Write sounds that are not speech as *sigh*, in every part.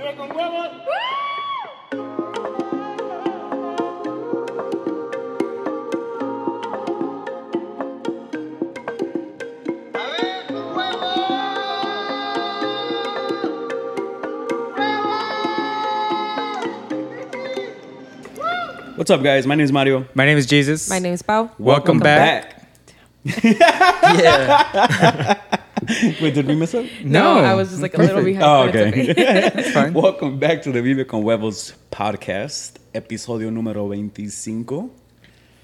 Vive con huevos. A ver, con What's up, guys? My name is Mario. My name is Jesus. My name is Pau. Welcome, back. *laughs* Yeah. *laughs* *laughs* Wait, did we miss up? No, I was just like a little behind. Oh, but it's okay. It's *laughs* fine. Welcome back to the Vive con Huevos podcast, episodio número 25.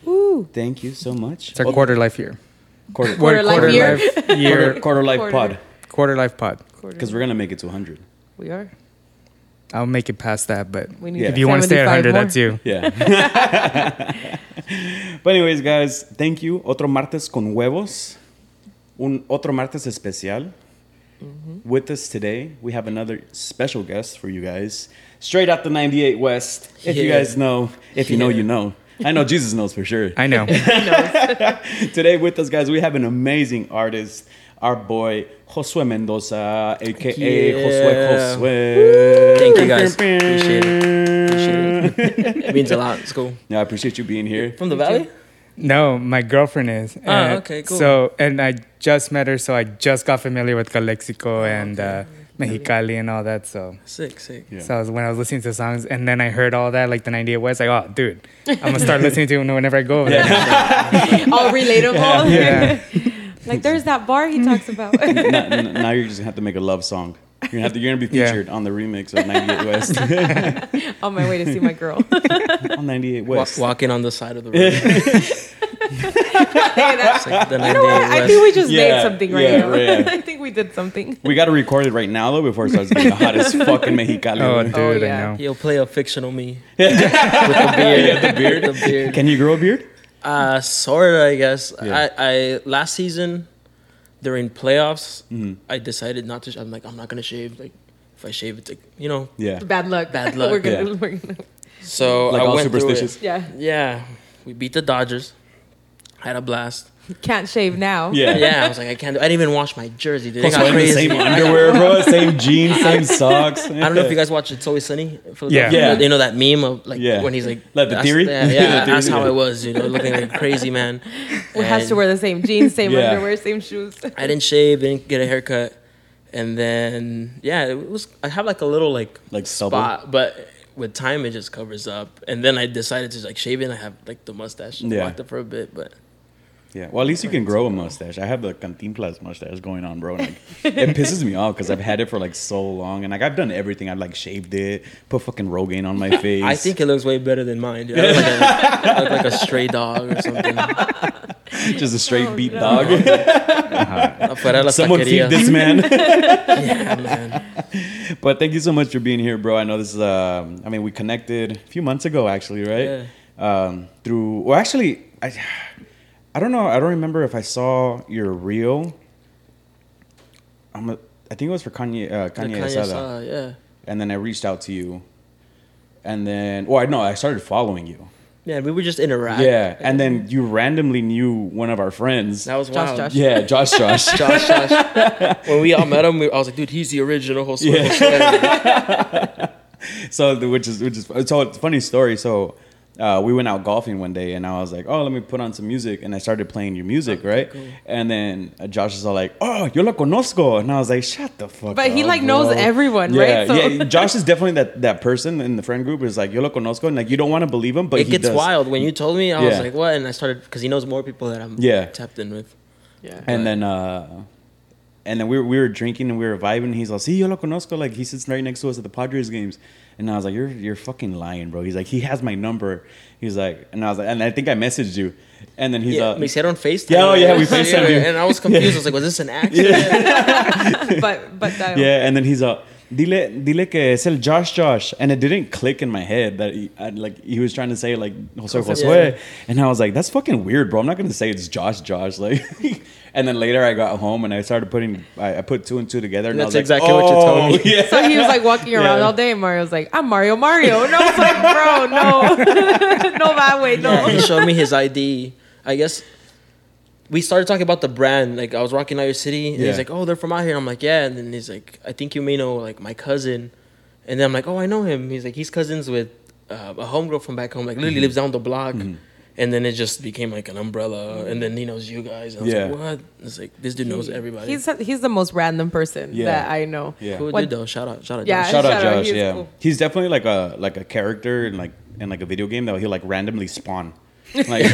Woo. Thank you so much. It's our quarter life year. quarter, Quarter life quarter year. life *laughs* quarter, year. quarter life Quarter. pod quarter life pod. because we're gonna make it to 100. We are. I'll make it past that, but We need Yeah. if you want to stay at 75 100, more. that's you. Yeah. but anyways, guys, thank you. Otro martes con huevos. Un otro martes especial. With us today, we have another special guest for you guys. Straight out the 98 West. If you guys know, if you know, you know. I know Jesus knows for sure. I know. *laughs* Today with us, guys, we have an amazing artist, our boy Josue Mendoza, aka Yeah. Josue Josue. Thank you, guys. Appreciate it. Appreciate it. It means a lot. It's cool. Yeah, I appreciate you being here. From the valley? No, my girlfriend is. Oh, And okay, cool. So, and I just met her, so I just got familiar with Calexico and uh, Mexicali and all that. So, Sick, sick. Yeah. so I was, when I was listening to songs, and then I heard all that, like the 98 West, like, oh, dude, I'm gonna start *laughs* listening to it whenever I go over there. *laughs* All relatable. Yeah. *laughs* like there's that bar he talks about. now, now you're just gonna have to make a love song. You're gonna have to. You're gonna be Yeah. featured on the remix of 98 West. *laughs* On my way to see my girl. on 98 Wa- West. walking on the side of the road. *laughs* Hey, that- like the you know what? 98 I think we just Yeah, made something right yeah, now. yeah. *laughs* I think we did something. We gotta record it right now though before it starts getting the hottest fucking Mexicali. Oh, dude, Oh, I yeah. know. He'll play a fictional me. With the beard. the beard. the beard. Can you grow a beard? Uh, sorta, I guess. Yeah. I, I last season during playoffs, Mm-hmm. I decided not to. I'm like, I'm not gonna shave. Like, if I shave, it's like, you know. Yeah. Bad luck. Bad *laughs* luck, we're gonna, yeah. we're gonna So Like I all went through it. yeah. Yeah, we beat the Dodgers. Had a blast. Can't shave now. Yeah. Yeah, I was like, I can't. do- I didn't even wash my jersey. Dude. It Plus got the crazy. same underwear, bro. *laughs* Same jeans, same socks. I don't know if you guys watch It's Always Sunny. in Philadelphia. Yeah. You know that meme of like Yeah. when he's like, Like the that's- theory? Yeah, *laughs* The yeah theory, that's how yeah. it was. You know, looking like a crazy man. We has to wear the same jeans, same Yeah. underwear, same shoes. I didn't shave, didn't get a haircut, and then yeah, it was. I have like a little like Like stubble? spot, but with time it just covers up. And then I decided to like shave it. and I have like the mustache. Yeah. Rocked it for a bit, but Yeah. Well, at least you can grow a mustache. I have the Cantinflas mustache going on, bro. Like, it pisses me off because I've had it for like so long, and like I've done everything. I've like shaved it, put fucking Rogaine on my *laughs* face. I think it looks way better than mine. Dude. I look like, a, I look like a stray dog or something. *laughs* just a straight Oh, beat no. dog. *laughs* Afuera de la Someone feed this man. Yeah, man. but thank you so much for being here, bro. I know this is. Um, I mean, we connected a few months ago, actually, right? Um, through. Well, actually, I. I don't know. I don't remember if I saw your reel. I'm. A, I think it was for Kanye. Uh, The Kanye, Kanye Asada. saw, yeah. and then I reached out to you, and then. Well, I know I started following you. Yeah, we were just interact. Yeah, and then you randomly knew one of our friends. that was Josh, wild. Josh. yeah, Josh. *laughs* Josh. Josh, Josh. when we all met him, we, I was like, dude, he's the original host. Yeah. *laughs* So which is which is so it's a funny story so uh, we went out golfing one day and I was like, oh, let me put on some music. And I started playing your music, right? And then uh, Josh is all like, oh, yo lo conozco. And I was like, shut the fuck up. But he, up, like, knows everyone, yeah, right? So- Yeah, Josh is definitely that, that person in the friend group is like, yo lo conozco. And like, you don't want to believe him, but it he gets does. wild. When you told me, I was like, what? And I started, because he knows more people that I'm Yeah. tapped in with. Yeah. And then, uh, and then we were, we were drinking and we were vibing. He's like, see, yo lo conozco. Like, he sits right next to us at the Padres games. And I was like, you're, you're fucking lying, bro. He's like, he has my number. He's like, and I was like, and I think I messaged you. And then he's yeah, like, me hicieron FaceTime. Yeah, oh, yeah, we FaceTimed you. And I was confused. I was like, was this an *laughs* accident? *laughs* *laughs* but but that, yeah. And then he's like, dile, dile que es el Josh Josh. And it didn't click in my head that he, I, like, he was trying to say like Jose Josue. Yeah. And I was like, that's fucking weird, bro. I'm not going to say it's Josh Josh. Like, and then later I got home and I started putting, I, I put two and two together. And I That's was like, exactly what you told me. "Oh, Yeah. So he was like walking around Yeah. all day, and Mario's like, "I'm Mario, Mario," and I was like, "Bro, no, *laughs* no that way, no." Yeah, he showed me his ID. I guess we started talking about the brand. Like I was rocking out your city, and Yeah. he's like, "Oh, they're from out here." And I'm like, "Yeah." And then he's like, "I think you may know like my cousin." And then I'm like, oh, I know him. He's like, he's cousins with uh, a homegirl from back home. Like, Mm-hmm. literally lives down the block. And then it just became like an umbrella. And then he knows you guys. And I was Yeah. like, what? It's like, this dude knows everybody. He's he's the most random person Yeah. that I know. Yeah. cool What- dude, though. Shout out. Shout out. Yeah. Josh. Shout out Shout out, Josh. he's yeah, cool. he's definitely like a like a character in like in like a video game that he'll like randomly spawn. *laughs* Like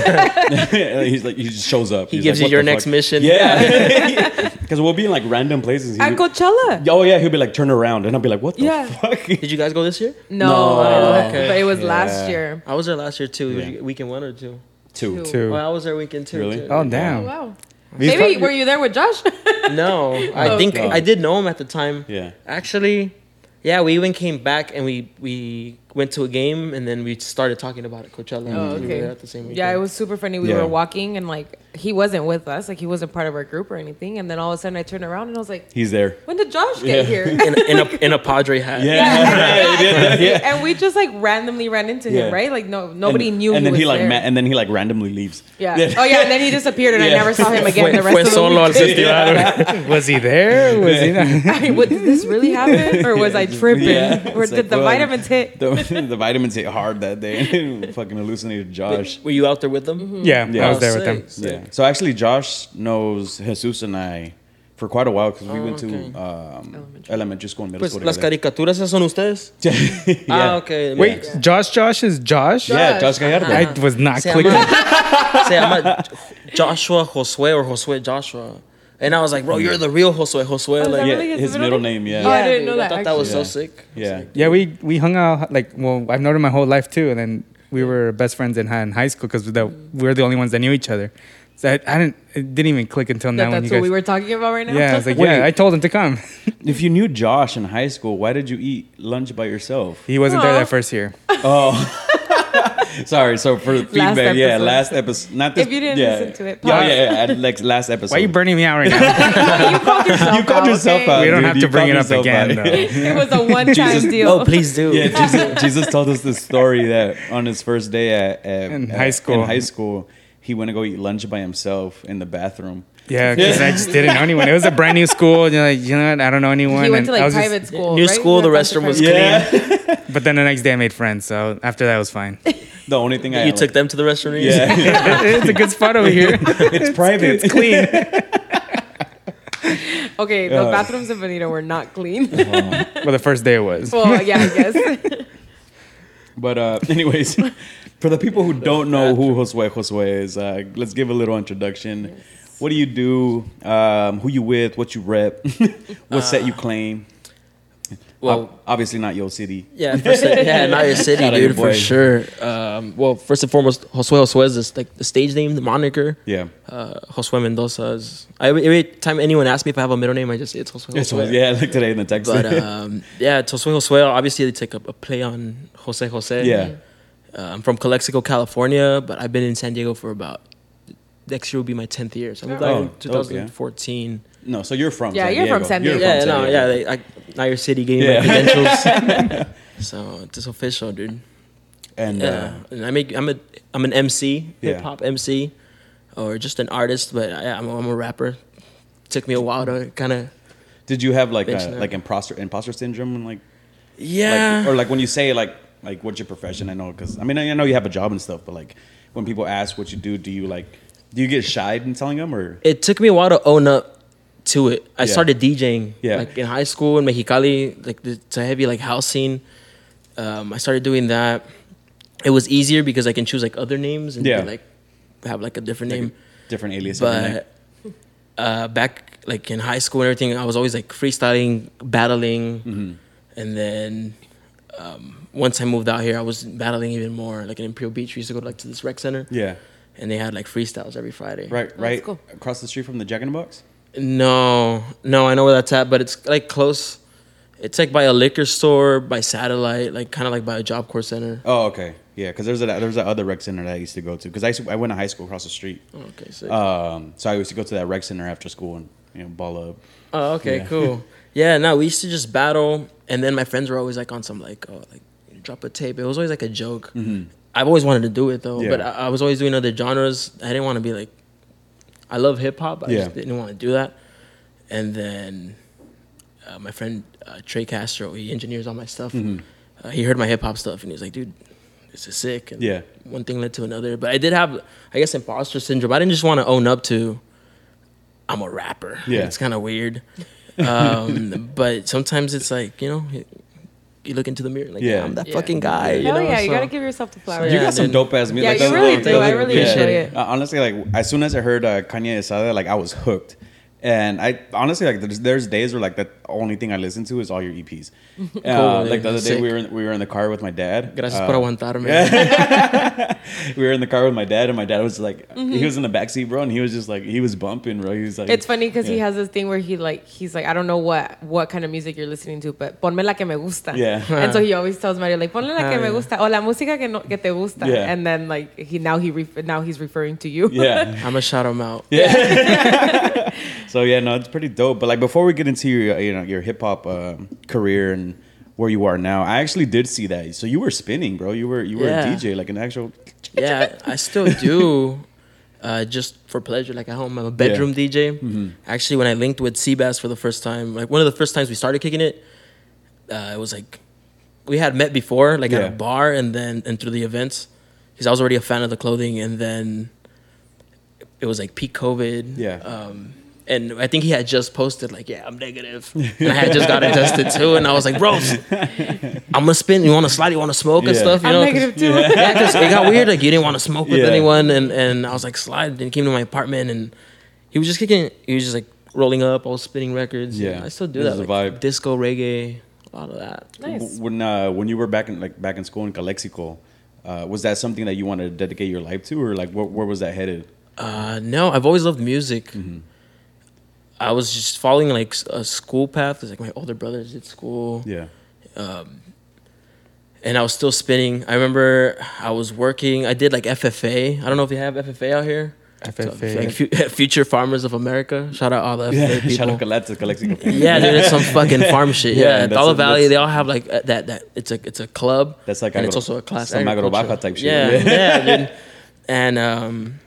he's like he just shows up. He He's gives like, you your next fuck?" mission. Yeah, *laughs* because we'll be in like random places. At He'll- Coachella. oh yeah, he'll be like turn around, and I'll be like, what the Yeah. fuck? Did you guys go this year? No, No. Okay. but it was Yeah. last year. I was there last year too. Yeah. Weekend one or two? Two. Two. Well, I was there weekend two. Really? too. Oh damn. Oh, wow. These Maybe were you there with Josh? *laughs* No, I Oh, think okay. I did know him at the time. Yeah. Actually, yeah, we even came back and we we went to a game and then we started talking about it. Coachella. Oh, We were okay. at the same weekend. Yeah, it was super funny. We Yeah. were walking and like he wasn't with us, like he wasn't part of our group or anything. And then all of a sudden I turned around and I was like, He's there. "When did Josh Yeah. get here?" *laughs* in, in a in a Padre hat. Yeah. *laughs* *laughs* yeah. and we just like randomly ran into him, Yeah. right? Like no, nobody and, knew. And he then was he like there. ma- and then he like randomly leaves. yeah. Oh yeah, and then he disappeared, and I never saw him again Fue, the rest of the solo al Was he there? Was he not? I- what, did this really happen, or was I tripping? Yeah. Or It's did like, the well, vitamins hit? The, the vitamins hit hard that day. Fucking hallucinated Josh. Were you out there with them? Mm-hmm. Yeah, Yeah. I was there with them. sick. Yeah. So actually, Josh knows Jesus and I for quite a while because we Oh, went okay. to um, elementary. school and middle Pues school. las together. caricaturas esas son ustedes. *laughs* yeah. Ah, okay. Wait, Josh Josh is Josh? Yeah, Josh Gallardo. I was not Se clicking. llama, se llama Joshua Josue or Josue Joshua. And I was like, bro, you're the real Josue Josue. Oh, Like, Yeah, his his middle middle name? name. Yeah. Oh, I didn't know that, I thought that was so sick. Yeah. Yeah, we we hung out like well, I've known him my whole life too, and then we were best friends in, hi- in high school because we were the only ones that knew each other. So I, I didn't it didn't even click until now That, that's you what guys. we were talking about right now. yeah, I was like, Wait. yeah, I told him to come. *laughs* If you knew Josh in high school, why did you eat lunch by yourself? He wasn't there that first year. *laughs* Oh. *laughs* Sorry. So for feedback, yeah, last episode. Not this. If you didn't yeah. listen to it, Yeah, pause. yeah, yeah. Like last episode. Why are you burning me out right now? you called yourself You called out, yourself okay? out. we don't dude, have you to bring it up again out. though. It was a one-time Jesus- deal. Oh, please do. Yeah, Jesus, Jesus told us this story that on his first day at, at In at- high school. In high school, he went to go eat lunch by himself in the bathroom. Yeah, because I just didn't know anyone. It was a brand new school. And you're like, you know what? I don't know anyone. He went to and I like was just- private school. New right? school, the restroom was clean. Yeah. *laughs* but then the next day I made friends. So after that it was fine. *laughs* The only thing I You took them to the restroom. Yeah, *laughs* it's a good spot over here. it's private. It's clean. Okay, the Uh. bathrooms in Benito were not clean. well, the first day it was. well, yeah, I guess. But uh, *laughs* anyways, for the people who don't know who Josue Josue is, uh, let's give a little introduction. What do you do? Um, who you with? What you rep? *laughs* what set you claim? Well, Ob- obviously not your City. Yeah, first, *laughs* yeah, not your city, Shout out your dude, for boy. sure. Um, well, first and foremost, Josue Josue is this, like the stage name, the moniker. Yeah. Uh, Josue Mendoza is. I, every time anyone asks me if I have a middle name, I just say it's Josue Yes, Josue. yeah, like today in the text. But um, yeah, it's Josue Josue. Obviously, it's like a, a play on Jose Jose. yeah. Uh, I'm from Calexico, California, but I've been in San Diego for about. Next year will be my tenth year. So I moved out Oh, in dope, yeah. 2014. No, so you're from Yeah, San you're from San Diego. San You're Diego. Yeah, from no, San yeah. Diego. They, I, now your city gave me Yeah. my credentials. *laughs* *laughs* so it's official, dude. And Yeah, uh, and I make I'm a I'm an MC, Yeah. hip hop MC, or just an artist. But I, I'm a, I'm a rapper. Took me a while to kind of did you have like a, like imposter imposter syndrome and like yeah. like, or like when you say like like what's your profession? I know because I mean I know you have a job and stuff, but like when people ask what you do, do you like do you get shy in telling them or it took me a while to own up to it. I Yeah. started DJing Yeah. like in high school in Mexicali, like the- it's a heavy like house scene. Um, I started doing that. It was easier because I can choose like other names and Yeah. like have like a different like, name. different alias? but uh, back like in high school and everything, I was always like freestyling, battling, Mm-hmm. and then um, once I moved out here, I was battling even more. Like in Imperial Beach, we used to go to, like to this rec center, yeah, and they had like freestyles every Friday. right, right cool. across the street from the Jack in the Box. No, no, I know where that's at, but it's like close. It's like by a liquor store, by satellite, like kind of like by a job corps center. Oh, okay, yeah, because there's a there's that other rec center that I used to go to because I used to, I went to high school across the street. Oh, okay, sick. Um, so I used to go to that rec center after school and you know ball up. Oh, okay, Yeah. cool. *laughs* Yeah, no, we used to just battle, and then my friends were always like on some like, oh, like drop a tape. It was always like a joke. I've always wanted to do it though, Mm-hmm. Yeah. but I, I was always doing other genres. I didn't want to be like, I love hip hop. I Yeah. just didn't want to do that. And then uh, my friend uh, Trey Castro. He engineers all my stuff. Mm-hmm. Uh, he heard my hip hop stuff and he was like, "Dude, this is sick." And Yeah. One thing led to another, but I did have, I guess, imposter syndrome. I didn't just want to own up to, I'm a rapper. Yeah. It's kind of weird. Um, *laughs* but sometimes it's like you know, you look into the mirror like, Yeah. yeah, I'm that Yeah. fucking guy. You Hell know? yeah, you gotta give yourself the flowers. You Yeah, got some dope ass music. Yeah, Like, you really do. I really yeah. enjoy it. Uh, honestly, like as soon as I heard uh, Kanye Asada, like I was hooked. And I honestly like there's, there's days where like the only thing I listen to is all your EPs. *laughs* Uh, Cool, like the other day sick. we were in, we were in the car with my dad. Gracias Uh, por aguantarme. *laughs* we were in the car with my dad, and my dad was like, he was in the backseat, bro, and he was just like, he was bumping, bro. He was like, It's funny because he has this thing where he like he's like I don't know what what kind of music you're listening to, but ponme la que me gusta. Yeah. And so he always tells Mario like ponle la que me gusta o la música que no que te gusta. Yeah. And then like he now he ref- now he's referring to you. yeah. *laughs* I'm gonna shout him out. So yeah, no, it's pretty dope. But like before we get into your you know your hip hop uh, career and where you are now, I actually did see that. So you were spinning, bro. You were you were Yeah. a DJ, like an actual. *laughs* yeah, I still do. Uh, just for pleasure, like at home, I'm a bedroom DJ. Actually, when I linked with Seabass for the first time, like one of the first times we started kicking it, uh, it was like we had met before, like at a bar, and then and through the events, because I was already a fan of the clothing, and then it was like peak COVID. Yeah. Um, and I think he had just posted like, "Yeah, I'm negative," *laughs* and I had just gotten tested too, and I was like, "Bro, I'm gonna spin. You want to slide? You want to smoke and Yeah. stuff? You I'm know, 'cause- negative too. yeah, because it got weird. Like you didn't want to smoke with Yeah. anyone, and and I was like slide. And he came to my apartment, and he was just kicking. He was just like rolling up. I was spinning records. Yeah. I still do This that. is a like, vibe. Disco, reggae, a lot of that. Nice. When uh, when you were back in like back in school in Calexico, uh, was that something that you wanted to dedicate your life to, or like where, where was that headed? Uh, no, I've always loved music. Mm-hmm. I was just following like a school path. It's like my older brothers did school. Yeah. and I was still spinning. I remember I was working. I did like FFA. I don't know if you have FFA out here. FFA. like Fu- *laughs* Future Farmers of America. Shout out all the FFA *laughs* people. Shout out to Calexico. Yeah, dude, it's some fucking farm *laughs* shit. Yeah, Yeah, Dollar Valley, they all have like uh, that. That it's a it's a club. That's like and it's also a class. some agro baja type shit. Yeah, Yeah. yeah, dude. And um,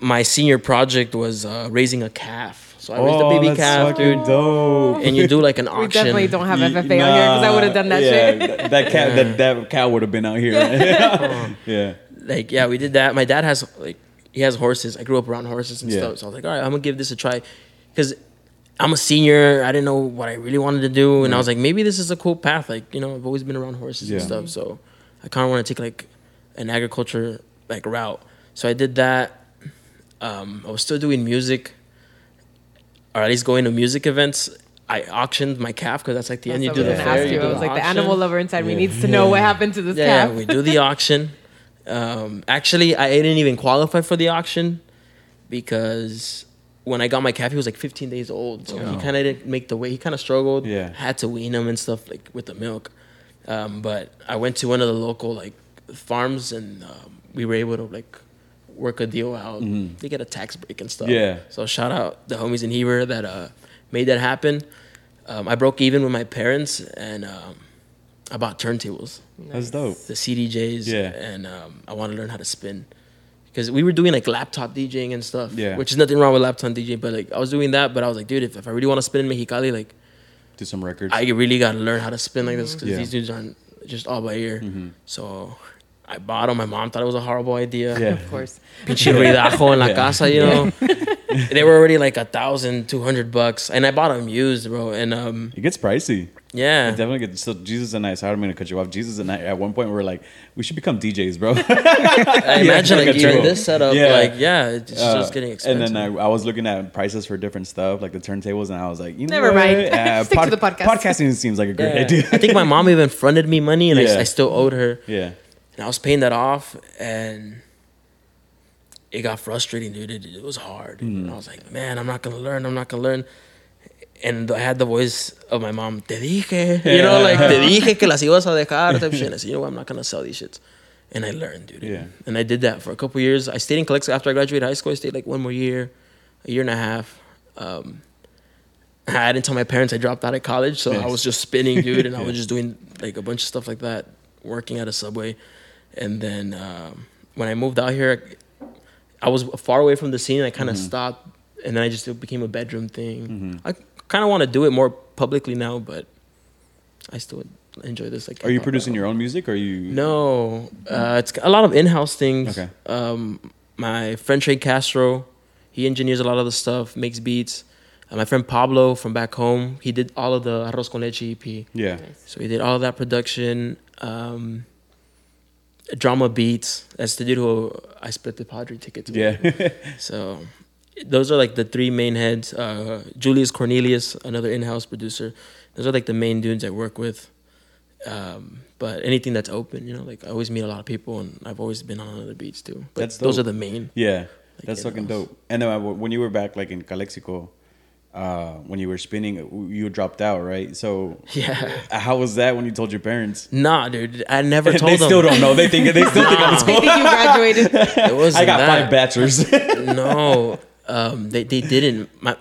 my senior project was uh, raising a calf. So I raised a baby Oh, that's calf, fucking dude. dope. And you do like an auction. We definitely don't have Ye- FFA on here because I would have done that yeah, shit. That, that cow, that, *laughs* that cow would have been out here. Right? *laughs* yeah. like yeah, we did that. My dad has like he has horses. I grew up around horses and Yeah. stuff. So I was like, all right, I'm gonna give this a try, because I'm a senior. I didn't know what I really wanted to do, and I was like, maybe this is a cool path. Like you know, I've always been around horses and stuff, so I kind of want to take like an agriculture like route. So I did that. Um, I was still doing music, or at least going to music events. I auctioned my calf because that's like the end. You do the I was gonna fair. ask you you. do I was like, the animal lover inside me needs to know what happened to this Yeah, calf. we do the auction. Um, actually, I didn't even qualify for the auction because when I got my calf, he was like 15 days old, so he kind of didn't make the weight. He kind of struggled. Yeah. had to wean him and stuff like with the milk. Um, but I went to one of the local like farms, and um, we were able to like work a deal out. They get a tax break and stuff. Yeah. So shout out the homies in Heber that uh, made that happen. Um, I broke even with my parents, and um, I bought turntables That's dope. the CDJs. Yeah. And um, I want to learn how to spin. Because we were doing like laptop DJing and stuff. Yeah. Which is nothing wrong with laptop DJing, but like I was doing that, but I was like, dude, if, if I really want to spin in Mexicali, like Do some records. I really got to learn how to spin like this because Yeah. Mm-hmm. these dudes aren't just all by ear. So I bought them. My mom thought it was a horrible idea. yeah. Of course. Pinche ruidajo en la *laughs* Yeah. casa, you know. *laughs* they were already like a thousand, two hundred bucks, and I bought them used, bro. And um, It gets pricey. yeah, It definitely gets. So Jesus and I. Sorry, I'm gonna cut you off. Jesus and I. At one point, we were like, we should become DJs, bro. *laughs* I imagine like like, a even this setup, Yeah. like yeah, it's Uh, just getting expensive. And then I, I was looking at prices for different stuff, like the turntables, and I was like, you know Never what? mind. Uh, Stick to the podcast. Podcasting seems like a great Yeah. idea. I think my mom even fronted me money, and Yeah. I, I still owed her. yeah. And I was paying that off, and it got frustrating, dude. It, it was hard. Mm-hmm. And I was like, man, I'm not gonna learn. I'm not gonna learn. And I had the voice of my mom. Te dije, you know, like te *laughs* dije que las ibas a dejar. Type shit. And I said, you know what? I'm not gonna sell these shits. And I learned, dude. Yeah. And I did that for a couple years. I stayed in Calexico after I graduated high school. I stayed like one more year, a year and a half. Um, *laughs* I didn't tell my parents I dropped out of college, so I was just spinning, dude, and I *laughs* was just doing like a bunch of stuff like that, working at a subway. And then um, when I moved out here, I was far away from the scene. I kind of stopped, and then I just it became a bedroom thing. I kind of want to do it more publicly now, but I still enjoy this. Like, Are you producing your own music? Or are you? No, uh, it's a lot of in-house things. Okay. Um, my friend Trey Castro, he engineers a lot of the stuff, makes beats. Uh, my friend Pablo from back home, he did all of the Arroz con Leche EP. Yeah. So he did all of that production. Um, drama beats. That's the dude who I split the Padre tickets with. Yeah. *laughs* So those are like the three main heads. Uh, Julius Cornelius, another in-house producer. Those are like the main dudes I work with. Um, but anything that's open, you know, like I always meet a lot of people, and I've always been on other beats too. But That's those are the main. yeah. That's fucking dope. And then when you were back, like in Calexico, uh, when you were spinning, you dropped out, right? So Yeah. how was that when you told your parents? Nah, dude, I never *laughs* told they them. They still don't know. They think they still think I'm in I school. think you graduated. *laughs* It wasn't I got that. five bachelors. *laughs* no, um, they they didn't. My,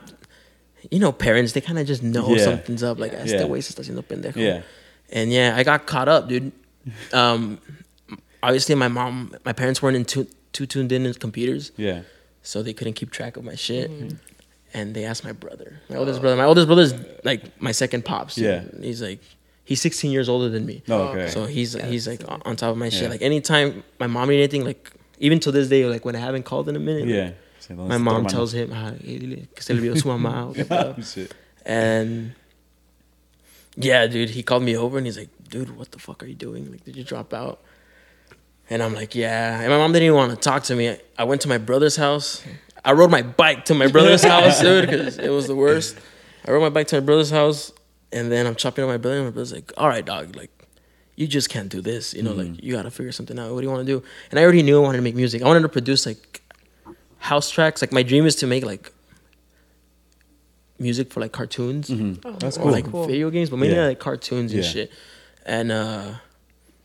you know, parents they kind of just know Yeah. something's up. Like, este Yeah. güey se está haciendo pendejo. yeah. And yeah, I got caught up, dude. Um, obviously, my mom, my parents weren't in too, too tuned in with computers, Yeah. so they couldn't keep track of my shit. And they asked my brother, my oldest brother. My oldest brother's like my second pops. dude. Yeah. he's like he's 16 years older than me. Oh, okay. So he's he's like on on top of my shit. Yeah. Like anytime my mom need anything, like even to this day, like when I haven't called in a minute, Yeah. my mom tells him, ah, dile que se le olvidó su mamá. o qué pedo." Shit. And yeah, dude, he called me over and he's like, dude, what the fuck are you doing? Like, did you drop out? And I'm like, yeah. And my mom didn't even want to talk to me. I, I went to my brother's house. I rode my bike to my brother's house, dude, because it was the worst. I rode my bike to my brother's house, and then I'm chopping up my brother, and my brother's like, all right, dog, like, you just can't do this. You know, like, you got to figure something out. What do you want to do? And I already knew I wanted to make music. I wanted to produce, like, house tracks. Like, my dream is to make, like, music for, like, cartoons That's or cool. like video games, but mainly Yeah. like cartoons and Yeah. shit. And uh,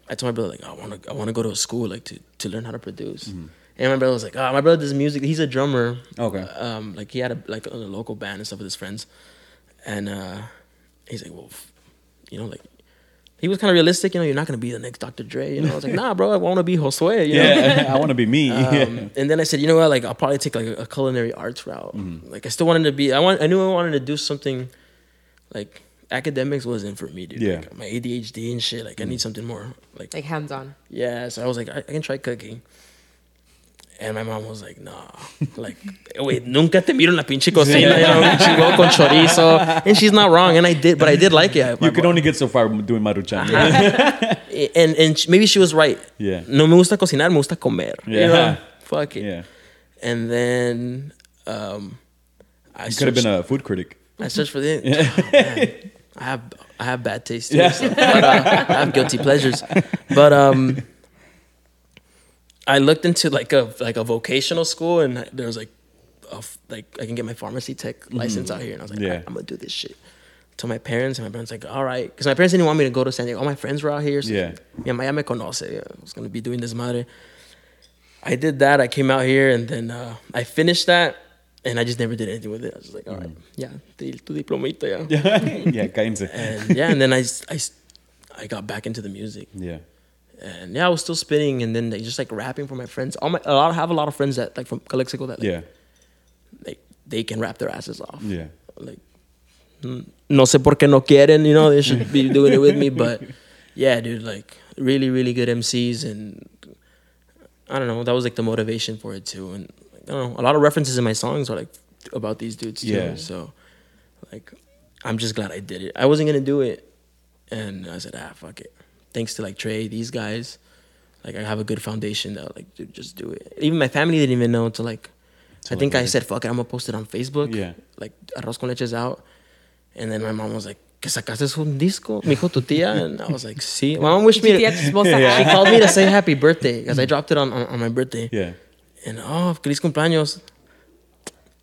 I told my brother like I want to I want to go to a school like to to learn how to produce. Mm-hmm. And my brother was like, oh, my brother does music. He's a drummer. Okay. Um, like he had a like a local band and stuff with his friends, and uh, he's like, well, f- you know, like. He was kind of realistic, you know. You're not gonna be the next Dr. Dre, you know. I was like, *laughs* nah, bro, I want to be Josue, you know. Yeah. *laughs* I want to be me. Um, and then I said, you know what? Like, I'll probably take like a, a culinary arts route. Mm-hmm. Like, I still wanted to be. I want. I knew I wanted to do something. Like, academics wasn't for me, dude. Yeah. Like, my ADHD and shit. Like, I need something more. Like, Like hands on. yeah. So I was like, I, I can try cooking. And my mom was like, no. Like, wait, nunca te miro en la pinche cocina, you know, con chorizo. And she's not wrong. And I did, but I did like it. you can only get so far doing maruchan. and and sh- maybe she was right. Yeah. No me gusta cocinar, me gusta comer. You Yeah. know? Fuck it. Yeah. And then um, I You could have been a food critic. I searched for the. Oh, man. *laughs* I have I have bad taste too. so- but, uh, I have guilty pleasures, but um, I looked into like a like a vocational school, and there was like, a like I can get my pharmacy tech license out here, and I was like, Mm-hmm. Yeah. "Alright, I'm gonna do this shit. To my parents, and my parents like, all right, because my parents didn't want me to go to San Diego. All my friends were out here. So Yeah. yeah, Maya me conoce. Yeah, I was gonna be doing this madre. I did that. I came out here, and then uh, I finished that, and I just never did anything with it. I was just like, all right, yeah, tu diplomita, yeah. *laughs* yeah, cállense. And yeah, and then I I I got back into the music, Yeah. And yeah, I was still spinning, and then they just like rapping for my friends. All my, a lot, I have a lot of friends that like from Calexico that like, Yeah. like they can rap their asses off. Yeah. Like, mm, no sé por qué no quieren, you know, they should be doing it with me, but yeah, dude, like really, really good MCs, and I don't know, that was like the motivation for it too, and like, I don't know, a lot of references in my songs are like about these dudes too, Yeah. so like I'm just glad I did it. I wasn't gonna do it, and I said, ah, fuck it. Thanks to like Trey, these guys, like I have a good foundation that like, dude, just do it. Even my family didn't even know until like, I think I said, fuck it, I'm gonna post it on Facebook. Yeah. Like Arroz con Leche is out, and then my mom was like, que sacaste un disco, me dijo tu tía, and I was like, sí. My mom wished me. Tía chismosa. *laughs* She called me to say happy birthday because I dropped it on, on, on my birthday. Yeah. And oh, feliz cumpleaños.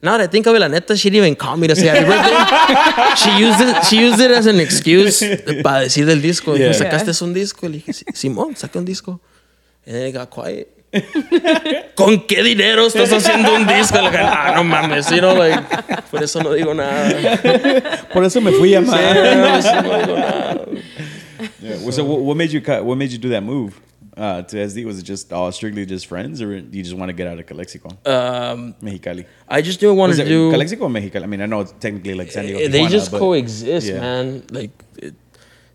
Now that I think of it, la neta, she didn't even call me to say happy birthday. *laughs* she used it. She used it as an excuse *laughs* para decir del disco. Yeah. Sacaste un disco. Le dije, "Sí, Simón, saca un disco. And then it got quiet. *laughs* ¿Con qué dinero estás haciendo un disco? Ah, no mames, you know, like, por eso no digo nada. Por eso me fui a Sí, por eso no digo nada. Yeah. So what, what made you cut? What made you do that move uh, to SD? Was it just all strictly just friends, or you just want to get out of Calexico, Um, Mexicali? I just wanted Was to do. Calexico or Mexicali? I mean, I know it's technically like San Diego. Eh, they Tijuana, just but- coexist, Yeah. man. Like, it,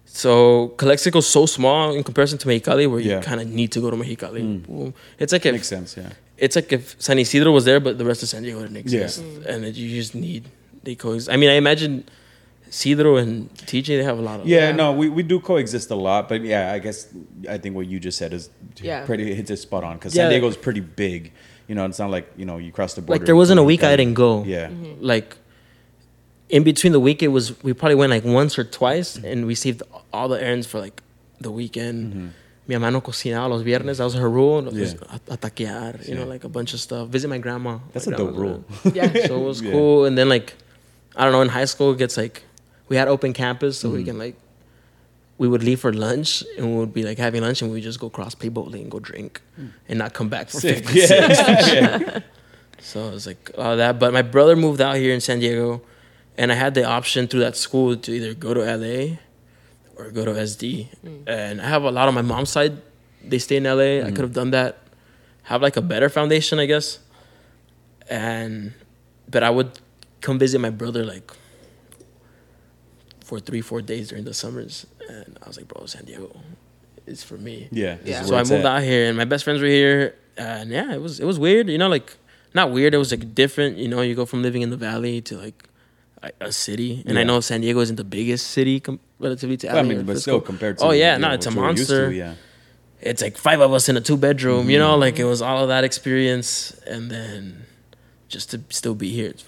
So Calexico so small in comparison to Mexicali, where Yeah. you kind of need to go to Mexicali. Boom. It's like if Makes sense. Yeah. it's like if San Isidro was there, but the rest of San Diego didn't Yeah. exist, and it, you just need they coexist. I mean, I imagine Isidro and TJ they have a lot of Yeah, Yeah. no, we, we do coexist a lot, but yeah, I guess I think what you just said is Yeah. pretty hits it spot on because Yeah. San Diego's pretty big. You know, it's not like you know you cross the border. like there wasn't a week I didn't go. Yeah, mm-hmm. like in between the week it was we probably went like once or twice and we saved all the errands for like the weekend mm-hmm. mi mamá no cocinaba los viernes that was her rule Nos Yeah. fuimos a, a taquear you know Yeah. like a bunch of stuff visit my grandma that's My a dope grandma's rule. Yeah. so it was *laughs* Yeah. cool and then like I don't know in high school it gets like we had open campus so Mm-hmm. we mm. can like we would leave for lunch and we would be like having lunch and we would just go cross play bowling and go drink mm. and not come back for Sick. 50 Yeah. *laughs* yeah. so it was like all that. But my brother moved out here in San Diego, and I had the option through that school to either go to LA or go to SD. Mm. And I have a lot on my mom's side. They stay in LA. I could have done that. Have like a better foundation, I guess. And but I would come visit my brother like for three, four days during the summers. And I was like, bro, San Diego is for me. Yeah. Yeah. So I moved at. out here, and my best friends were here, and yeah, it was it was weird. You know, like not weird. It was like different. You know, you go from living in the valley to like a, a city, and I know San Diego isn't the biggest city com- relatively to. Well, I mean, but Frisco. still compared to Oh yeah, you no, know, it's a what to, monster. yeah. It's like five of us in a two bedroom. You Mm-hmm. know, like it was all of that experience, and then just to still be here. It's,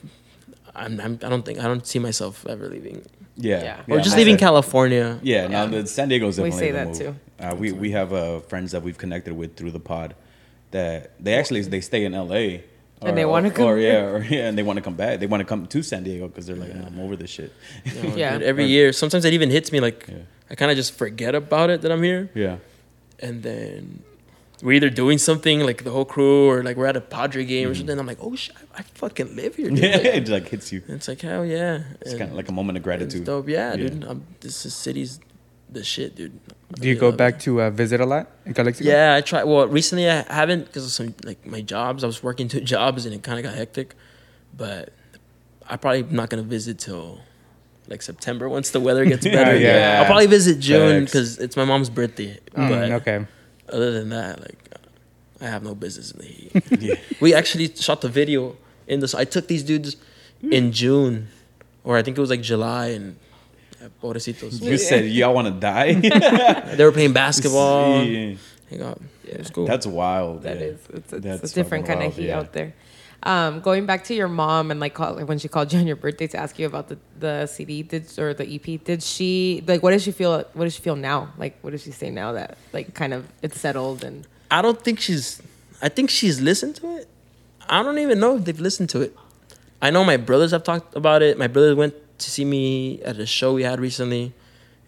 I'm, I'm I don't think I don't see myself ever leaving Yeah. Yeah. or Yeah, just I leaving California. Yeah, now the San Diego's definitely. We say the that move. too. Uh, we we have uh, friends that we've connected with through the pod that they actually they stay in L.A. And they wanna or- come or yeah, or yeah, and they want to come back. They want to come to San Diego because they're like, "Oh, I'm over this shit. You Yeah. dude, *laughs* every year. Sometimes it even hits me like Yeah. I kind of just forget about it that I'm here. yeah, and then we're either doing something like the whole crew or like we're at a Padre game or Mm-hmm. something. I'm like, oh shit, I, I fucking live here. Dude. yeah, *laughs* Like, it like hits you. it's like hell yeah. It's And kind of like a moment of it's gratitude. dope. Yeah, Yeah. dude. I'm, this is city's the shit, dude. Do you I go back it. to uh, visit a lot in Calexico? Yeah, I try. Well, recently I haven't because of some like my jobs. I was working two *laughs* jobs and it kind of got hectic, but I probably not gonna visit till like September once the weather gets *laughs* better. yeah. I'll probably visit June because it's my mom's birthday. Mm, but okay. Other than that, like I have no business in the heat. *laughs* Yeah. we actually shot the video in this. I took these dudes in June, or I think it was like July, and uh, pobrecitos. You said y'all want to die. *laughs* They were playing basketball. *laughs* Yeah. Hang on, it was cool. That's wild. That yeah. is, it's, it's That's a different fucking kind of heat yeah. out there. Um, going back to your mom and like call, when she called you on your birthday to ask you about the, the CD did or the EP, did she like what does she feel? What does she feel now? Like what does she say now that like kind of it's settled and I don't think she's. I think she's listened to it. I don't even know if they've listened to it. I know my brothers have talked about it. My brother went to see me at a show we had recently,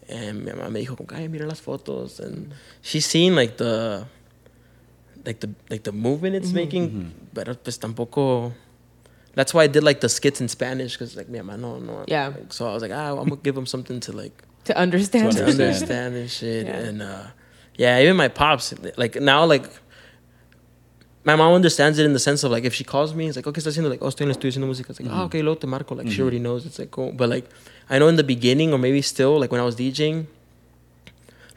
and my mamá me dijo, "Ay, mira las fotos," and she's seen like the, like the like the movement it's making, but pues tampoco. That's why I did like the skits in Spanish because like mi mamá no no. Yeah. Like, so I was like, ah, I'm gonna give them something to like to understand? To to understand. understand and *laughs* shit. Yeah. And uh, yeah, even my pops, like now, like my mom understands it in the sense of like if she calls me, it's like, okay, está haciendo like, oh, estoy en el estudio haciendo música. It's like, ah, okay, luego te marco. Like she already knows. It's like, cool. But like, I know in the beginning or maybe still, like when I was DJing,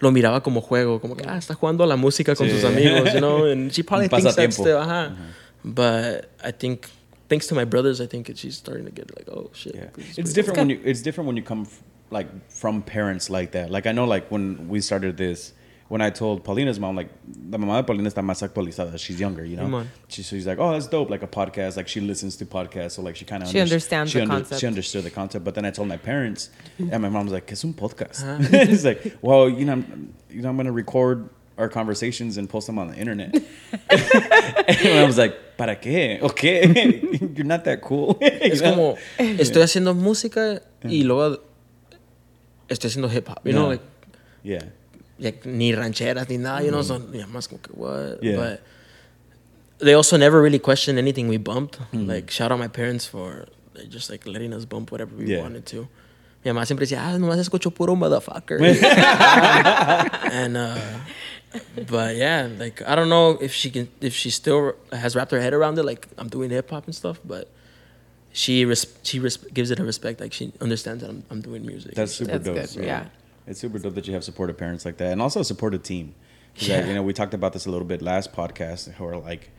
lo miraba como juego, como que, ah, está jugando a la música con Sí. sus amigos, you know? And she *laughs* probably thinks that pasatiempo. still, ajá. But I think, thanks to my brothers, I think it, she's starting to get like, oh, shit. Yeah, it's pretty different when you it's different when you come like from parents like that. Like I know, like when we started this, when I told Paulina's mom, like la mamá de Paulina está más actualizada. She's younger, you know. She, so she's like, oh, that's dope, like a podcast. Like she listens to podcasts, so like she kind of She understands she the concept. She understood the concept. But then I told my parents, and my mom was like, it's un podcast. Ah. *laughs* it's like, well, you know, I'm, you know, I'm gonna record our conversations and post them on the internet. *laughs* and I was like, ¿para qué? Okay, *laughs* you're not that cool. Es como, estoy haciendo música y luego estoy haciendo hip hop, you know, like, yeah. Like ni rancheras ni nada, you know, so yeah, más como que what, Yeah. but they also never really questioned anything we bumped. Mm-hmm. Like shout out my parents for like, just like letting us bump whatever we Yeah. wanted to. Mi mamá siempre decía, ah, nomás escucho puro motherfucker. *laughs* and uh, but yeah, like I don't know if she can, if she still has wrapped her head around it. Like I'm doing hip hop and stuff, but she res- she res- gives it a respect. Like she understands that I'm, I'm doing music. That's super That's dope. good. bro. Yeah. It's super dope that you have supportive parents like that, and also a supportive team. Yeah. like, you know, we talked about this a little bit last podcast, where like,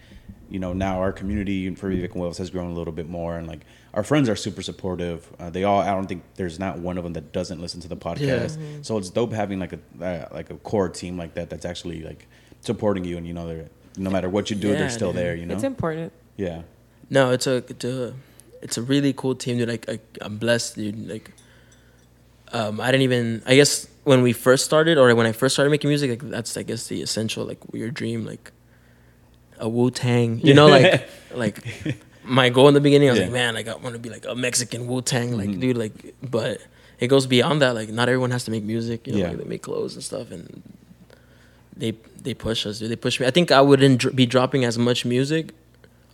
you know, now our community for Vive con Huevos has grown a little bit more, and like our friends are super supportive. Uh, they all, I don't think there's not one of them that doesn't listen to the podcast. So it's dope having like a uh, like a core team like that that's actually like supporting you, and you know, they're no matter what you do, Yeah, they're still dude. there. You know, It's important. yeah, No, it's a it's a it's a really cool team, dude. Like I, I'm blessed, dude. Like, um, I didn't even. I guess when we first started, or when I first started making music, like that's I guess the essential, like your dream, like a Wu Tang. You know, like *laughs* like my goal in the beginning, I was Yeah. like, man, like I want to be like a Mexican Wu Tang, like dude, like. But it goes beyond that. Like not everyone has to make music. You know, Yeah. like, they make clothes and stuff, and they they push us, dude. They push me. I think I wouldn't dr- be dropping as much music.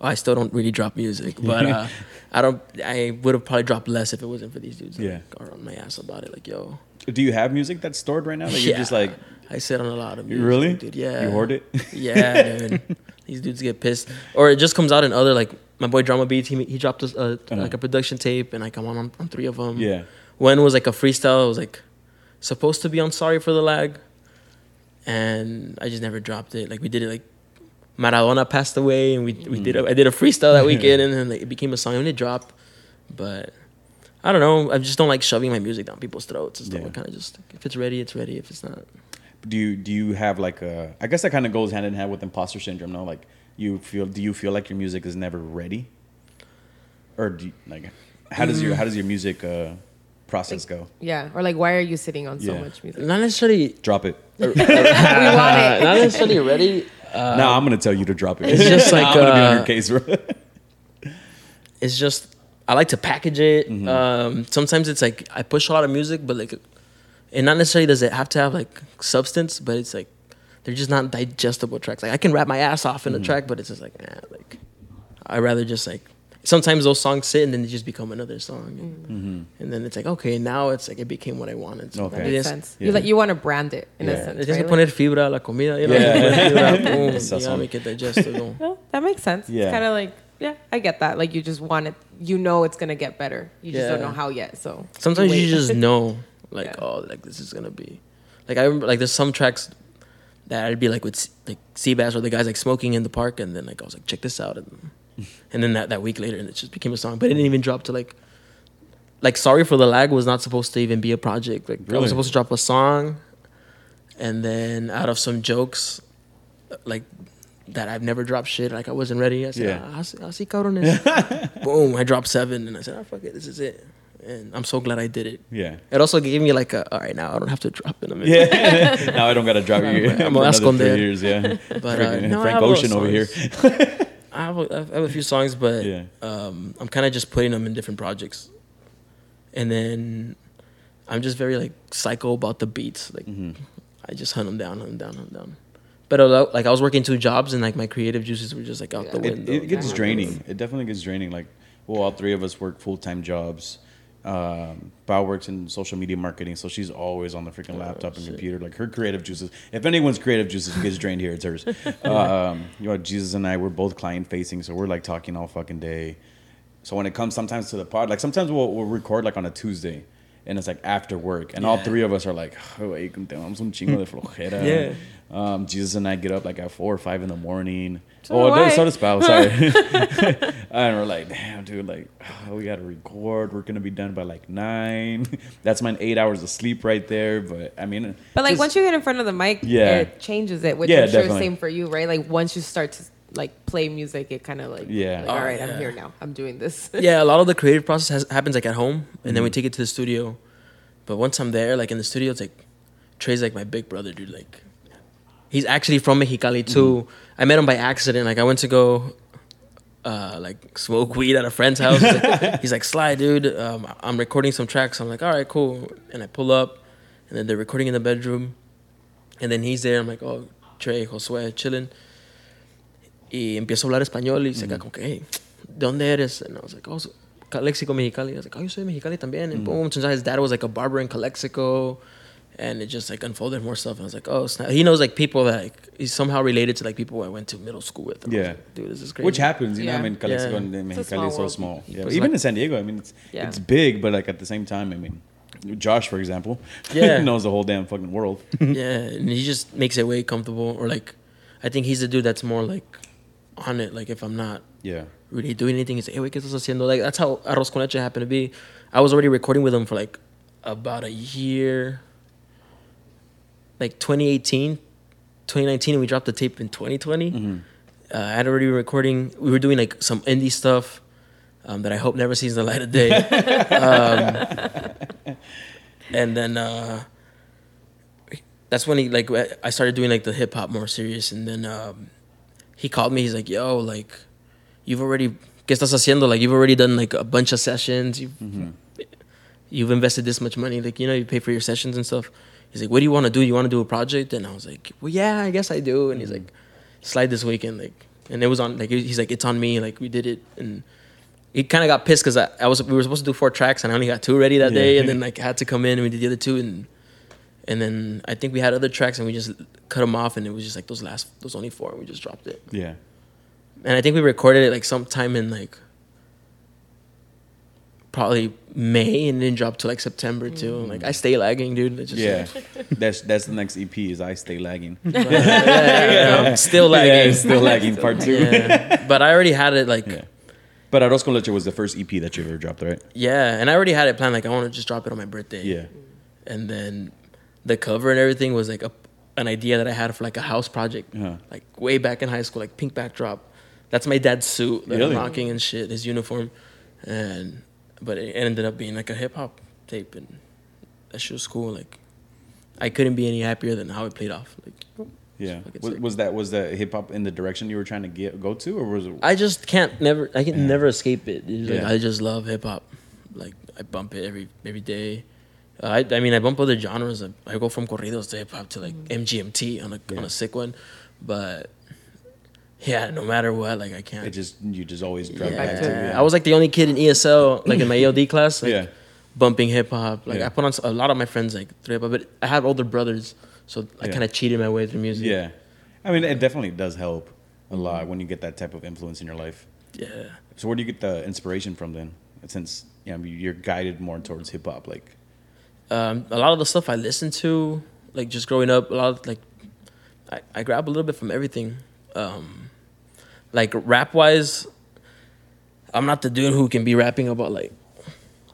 I still don't really drop music, but uh, *laughs* I don't. I would have probably dropped less if it wasn't for these dudes. Yeah. like, are on my ass about it. Like, yo, Do you have music that's stored right now that you're just like, I sit on a lot of you music, really? dude. Yeah, You hoard it? Yeah, dude. *laughs* These dudes get pissed, or it just comes out in other like my boy Drama Beats. He he dropped a, Uh-huh. like a production tape, and like I'm on on three of them. yeah. One was like a freestyle. It was like supposed to be on Sorry for the Lag, and I just never dropped it. Like we did it like Maradona passed away, and we we did a, I did a freestyle that weekend, and then it became a song I and it dropped. But I don't know. I just don't like shoving my music down people's throats and stuff. Yeah. I kind of just if it's ready, it's ready. If it's not, do you do you have like a i guess that kind of goes hand in hand with imposter syndrome no like you feel do you feel like your music is never ready or do you, like how does your how does your music uh process go Yeah. Or like, why are you sitting on so Yeah. much music? not necessarily. drop it *laughs* *laughs* we want it. not necessarily ready. Uh, now i'm gonna tell you to drop it it's just *laughs* like, i'm gonna be on your uh, case bro *laughs* it's just I like to package it. Mm-hmm. Um, sometimes it's like I push a lot of music, but like, and not necessarily does it have to have like substance, but it's like they're just not digestible tracks. Like I can rap my ass off Mm-hmm. in a track, but it's just like nah, like I rather just like sometimes those songs sit and then they just become another song, and, and then it's like okay, now it's like it became what I wanted. So Mm-hmm. Okay. That makes sense. Yeah. You like you want to brand it in Yeah. a sense. Le tienes right? que poner fibra a la comida, you know, Yeah. yeah. fibra, *laughs* boom, Sazón. you gotta make it digestible. *laughs* No, that makes sense. Yeah. It's kind of like, yeah, I get that. Like you just want it, you know it's going to get better. You just don't know how yet. So Sometimes you wait. just *laughs* know, like, Yeah. oh, like this is gonna be. Like I remember, like there's some tracks that I'd be like with S- like Seabass or the guys like smoking in the park, and then like I was like, check this out, and, and then that, that week later, and it just became a song, but it didn't even drop to like. Like sorry for the lag was not supposed to even be a project. Like I was supposed to drop a song, and then out of some jokes, like that I've never dropped shit. Like I wasn't ready. I said, Yeah. "Ah, así, así cabrones. *laughs* Boom! I dropped seven, and I said, "Ah, fuck it, this is it." And I'm so glad I did it. yeah It also gave me like a, all right, now I don't have to drop in a minute. yeah *laughs* now i don't gotta drop *laughs* you I'm for gonna another three years yeah But, uh, Freaking no, frank have a lot of ocean over here. I have, a, I have a few songs, but Yeah. um, I'm kind of just putting them in different projects. And then I'm just very like psycho about the beats. Like Mm-hmm. I just hunt them down, hunt them down, hunt them down. But uh, like I was working two jobs and like my creative juices were just like out the it, window. it gets draining. It definitely gets draining. Like, well, all three of us work full time jobs. Um, Pao works in social media marketing, so she's always on the freaking laptop and shit. computer. Like her creative juices. If anyone's creative juices gets drained here, it's hers. *laughs* um, you know, Jesus and I, we're both client facing, so we're like talking all fucking day. So when it comes sometimes to the pod, like sometimes we'll, we'll record like on a Tuesday. And it's like after work, and all three of us are like, oh, "Hey, tenemos un chingo de flojera." Yeah. Um, Jesus and I get up like at four or five in the morning. So oh, do I. so does Pao. Sorry. *laughs* *laughs* and we're like, damn, dude, like, oh, *sighs* we gotta record. We're gonna be done by like nine. *laughs* That's my eight hours of sleep right there. But I mean, But like just- once you get in front of the mic, Yeah. it changes it, which Yeah, I'm sure definitely. same for you, right? Like once you start to like play music, it kind of like Yeah. like, Oh, all right, I'm yeah. here now. I'm doing this. yeah, a lot of the creative process has, happens like at home, and then we Mhm. take it to the studio. But once I'm there, like in the studio, it's like Trey's like my big brother, dude. Like he's actually from Mexicali too. I met him by accident. Like I went to go uh, like smoke weed at a friend's house. He's like, *laughs* he's like Sly, dude. Um, I'm recording some tracks. I'm like, all right, cool. And I pull up, and then they're recording in the bedroom, and then he's there. I'm like, oh, Trey, Josué, chilling. Y empiezo a hablar español y se queda como que, hey, ¿de dónde eres? And I was like, oh, so- Calexico, Mexicali. I was like, oh, yo soy Mexicali también. And boom, turns out his dad was like a barber in Calexico. And it just like unfolded more stuff. And I was like, oh, snap. He knows like people that like, he's somehow related to like people I went to middle school with. And I was Yeah. like, Dude, this is crazy. which happens, you know. I Yeah. mean, Calexico Yeah. and Mexicali is so world. small. Yeah, even like- in San Diego, I mean, it's Yeah. it's big, but like at the same time, I mean, Josh, for example, *laughs* Yeah. knows the whole damn fucking world. *laughs* yeah, and he just makes it way comfortable. Or like, I think he's the dude that's more like on it. Like if I'm not Yeah. really doing anything, he's like, hey, wait, ¿qué estás haciendo? Like that's how Arroz con Leche happened to be. I was already recording with him for like about a year, like 2018, 2019, and we dropped the tape in 2020. Mm-hmm. Uh, I had already been recording. We were doing like some indie stuff um, that I hope never sees the light of day. *laughs* um, and then uh, that's when he like I started doing like the hip hop more serious. And then um, he called me. He's like, "Yo, like, you've already ¿qué estás haciendo? Like, you've already done like a bunch of sessions. You've you've invested this much money. Like, you know, you pay for your sessions and stuff." He's like, "What do you want to do? You want to do a project?" And I was like, "Well, yeah, I guess I do." And he's mm-hmm. like, "Slide this weekend." Like, and it was on. Like, he's like, "It's on me." Like, we did it, and he kind of got pissed because I, I was we were supposed to do four tracks and I only got two ready that Yeah. day, and *laughs* then like I had to come in and we did the other two, and and then I think we had other tracks and we just cut them off, and it was just like those last those only four, and we just dropped it. Yeah. And I think we recorded it like sometime in like probably May, and then drop to like September too. Like I stay lagging, dude. It's just Yeah. *laughs* that's that's the next EP is I Stay Lagging. *laughs* yeah, yeah, yeah, I'm still Yeah, lagging. still lagging part two. Yeah. *laughs* but I already had it like Yeah. But Arroz con Leche was the first EP that you ever dropped, right? yeah, and I already had it planned. Like I want to just drop it on my birthday. Yeah. and then the cover and everything was like a, an idea that I had for like a house project, Uh-huh. like way back in high school, like pink backdrop. That's my dad's suit that Really? I'm rocking and shit, his uniform, and but it ended up being like a hip hop tape, and that shit was cool. Like I couldn't be any happier than how it played off. Like Yeah. Was, was that was that hip hop in the direction you were trying to get go to, or was it? I just can't never, I can Yeah. never escape it. Like, Yeah. I just love hip hop. Like I bump it every every day. Uh, I, I mean, I bump other genres. I, I go from corridos to hip hop to like MGMT on a Yeah. on a sick one, but yeah, no matter what, like I can't. It just you just always drive yeah. back to. Yeah. I was like the only kid in ESL, like in my ELD *laughs* class, like Yeah. bumping hip hop. Like Yeah. I put on a lot of my friends like through hip hop, but I had older brothers, so I Yeah. kind of cheated my way through music. Yeah. I mean, it definitely does help a lot when you get that type of influence in your life. yeah. So where do you get the inspiration from then? Since you know, you're guided more towards hip hop, like um, a lot of the stuff I listened to, like just growing up, a lot of like I, I grab a little bit from everything. Um, like rap wise, I'm not the dude who can be rapping about like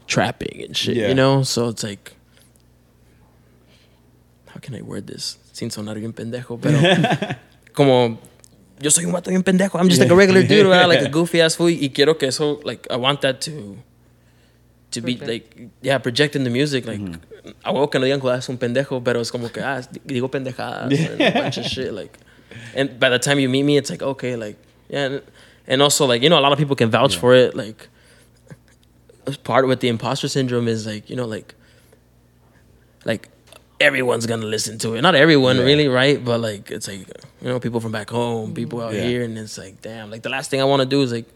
trapping and shit, Yeah. you know. So it's like, how can I word this sin sonar bien pendejo, pero *laughs* como yo soy un vato bien pendejo. I'm just like a regular dude, ¿verdad? like a *laughs* goofy ass fool. Y quiero que eso, like, I want that to, to be Project. like, yeah, project in the music. Like, Mm-hmm. a huevo que no digan que es un pendejo, pero es como que, ah, digo pendejadas *laughs* and a bunch of shit. Like, and by the time you meet me, it's like, okay, like, yeah. And, and also, like, you know, a lot of people can vouch Yeah. for it. Like, part with the imposter syndrome is like, you know, like, like everyone's gonna listen to it. Not everyone Yeah. really, right? But like it's like you know, people from back home, people out Yeah. here, and it's like, damn, like the last thing I want to do is like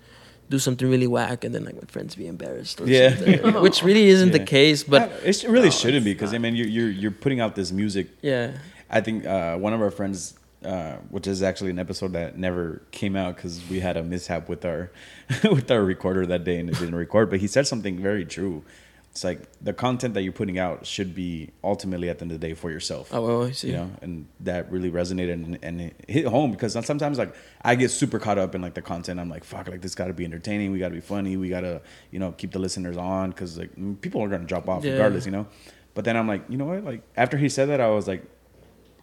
do something really whack, and then like my friends be embarrassed. Or Yeah. something. *laughs* which really isn't the case. But it really No, shouldn't be because I mean you're, you're you're putting out this music. yeah, I think uh, one of our friends, uh, which is actually an episode that never came out because we had a mishap with our *laughs* with our recorder that day and it didn't record. But he said something very true. It's like the content that you're putting out should be ultimately at the end of the day for yourself. Oh, I see. you know and that really resonated and, and it hit home because sometimes like i get super caught up in like the content i'm like fuck like this gotta be entertaining we gotta be funny we gotta you know keep the listeners on because like people are gonna drop off Yeah. regardless you know but then i'm like you know what like after he said that i was like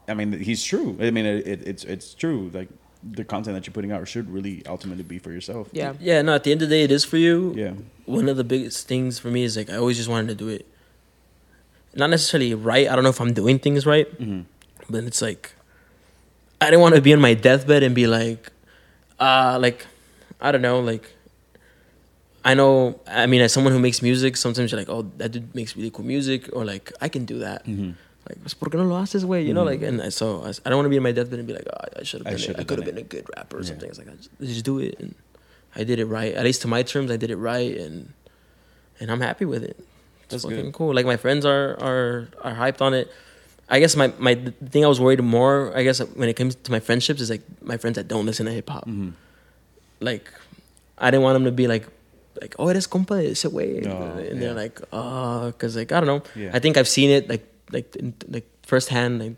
i mean he's true i mean it, it, it's it's true like the content that you're putting out should really ultimately be for yourself Yeah. yeah. No, at the end of the day, it is for you. yeah one of the biggest things for me is like I always just wanted to do it. Not necessarily right. I don't know if I'm doing things right, Mhm. but it's like I didn't want to be on my deathbed and be like, uh, like I don't know, like I know. I mean, as someone who makes music, sometimes you're like, oh, that dude makes really cool music, or like I can do that. Mhm. Like, "Pues, ¿por qué no lo haces, way? You know, Mhm. like, and I- so I, I don't want to be in my deathbed and be like, oh, I should have I been, should've I could have been a good rapper or Yeah. something. It's like, I just, just do it, and I did it right. At least to my terms, I did it right, and and I'm happy with it. It's That's fucking good. cool. Like my friends are are are hyped on it. I guess my my the thing I was worried more. I guess when it comes to my friendships is like my friends that don't listen to hip hop. Mhm. Like I didn't want them to be like like, oh, eres compa de ese way, No, and yeah. they're like, oh, because like I don't know. Yeah. I think I've seen it like like in, like firsthand, like,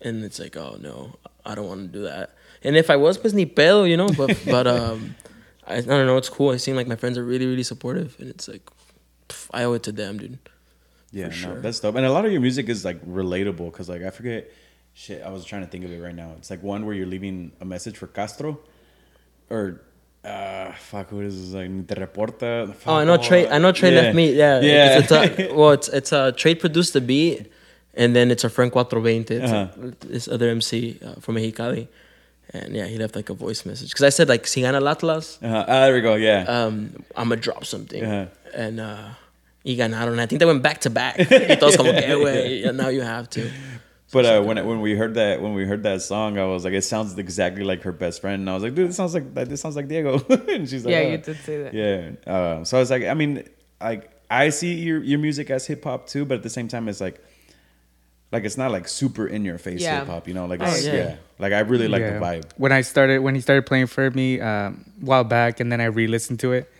and it's like, oh no, I don't want to do that. And if I was, pues ni pedo, you know. But but *laughs* um, I, I don't know. It's cool. I seem like my friends are really really supportive, and it's like, pff, I owe it to them, dude. Yeah, no, sure. that's dope. And a lot of your music is like relatable because like I forget shit. I was trying to think of it right now. It's like one where you're leaving a message for Castro, or uh, fuck, what is this like? Te reporta. Oh, I know Trey. I know Trey Yeah. left me. Yeah, yeah. It's, it's a, *laughs* well, it's it's a Trey produced the beat, and then it's a Frank 420. It's Uh-huh. a, this other MC uh, from Mexicali, and yeah, he left like a voice message because I said like si gana el Atlas, uh-huh. Ah, there we go. Yeah. um, I'm gonna drop something, Uh-huh. and uh, y ganaron. I think they went back to back. *laughs* y todos como que, "Eh, güey, *laughs* yeah, now you have to. But uh, when when we heard that when we heard that song, I was like, it sounds exactly like her best friend. And I was like, dude, this sounds like this sounds like Diego. *laughs* and she's like, Yeah, "Oh." you did say that. Yeah. Uh, so I was like, I mean, like I see your your music as hip hop too, but at the same time, it's like, like it's not like super in your face Yeah. hip hop. You know, like Oh, yeah. yeah. like I really like the vibe. When I started, when he started playing for me um, a while back, and then I re-listened to it,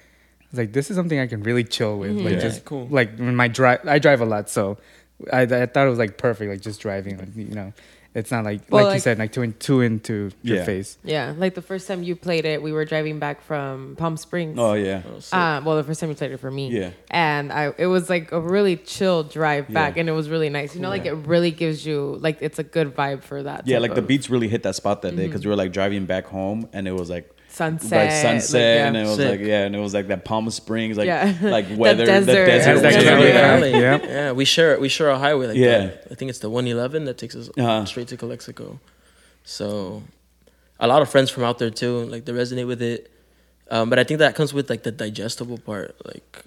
I was like, "This is something I can really chill with." Like Yeah. just Cool. like when my drive, I drive a lot, so I, I thought it was like perfect, like just driving. Like, you know, it's not like Well, like, you said, like too in, too into your face. Yeah, like the first time you played it, we were driving back from Palm Springs. Oh yeah. Oh, sick. Uh, well, the first time you played it for me. Yeah. And I, it was like a really chill drive back, Yeah. and it was really nice. You know, like it really gives you like it's a good vibe for that. Yeah, type like the beats really hit that spot that day because we were like driving back home and it was like sunset, like like, sunset yeah. and it was Sick. like yeah and it was like that Palm Springs like Yeah. *laughs* like The weather the desert. desert, Has. Cali yeah. Valley. Yeah. *laughs* yeah. We share we share a highway like Yeah. that. I think it's the 111 that takes us Uh-huh. straight to Calexico. So, a lot of friends from out there too, like they resonate with it. Um, but I think that comes with like the digestible part. Like,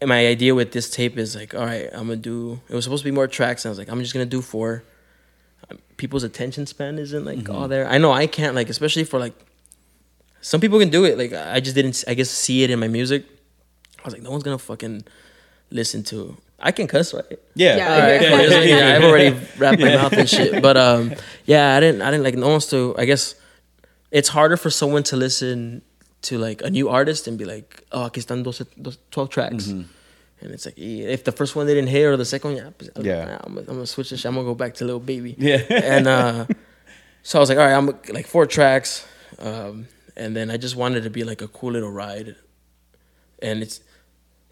and my idea with this tape is like, all right, I'm gonna do. It was supposed to be more tracks, and I was like, I'm just gonna do four. Um, People's attention span isn't like all there. I know I can't like, especially for like. Some people can do it. Like I just didn't. I guess see it in my music. I was like, no one's gonna fucking listen to. I can cuss, right? Yeah. Yeah. All right, Yeah. cool. Just- yeah, I've already wrapped my mouth and shit. But um, yeah, I didn't. I didn't like. No one's to. I guess it's harder for someone to listen to like a new artist and be like, oh, aquí están dos, dos, 12 tracks. And it's like, if the first one they didn't hear or the second one, yeah, pues, Yeah. I'm, gonna- I'm gonna switch this. shit. I'm gonna go back to Little Baby. Yeah. And uh, so I was like, all right, I'm like four tracks. Um, and then I just wanted to be like a cool little ride. And it's,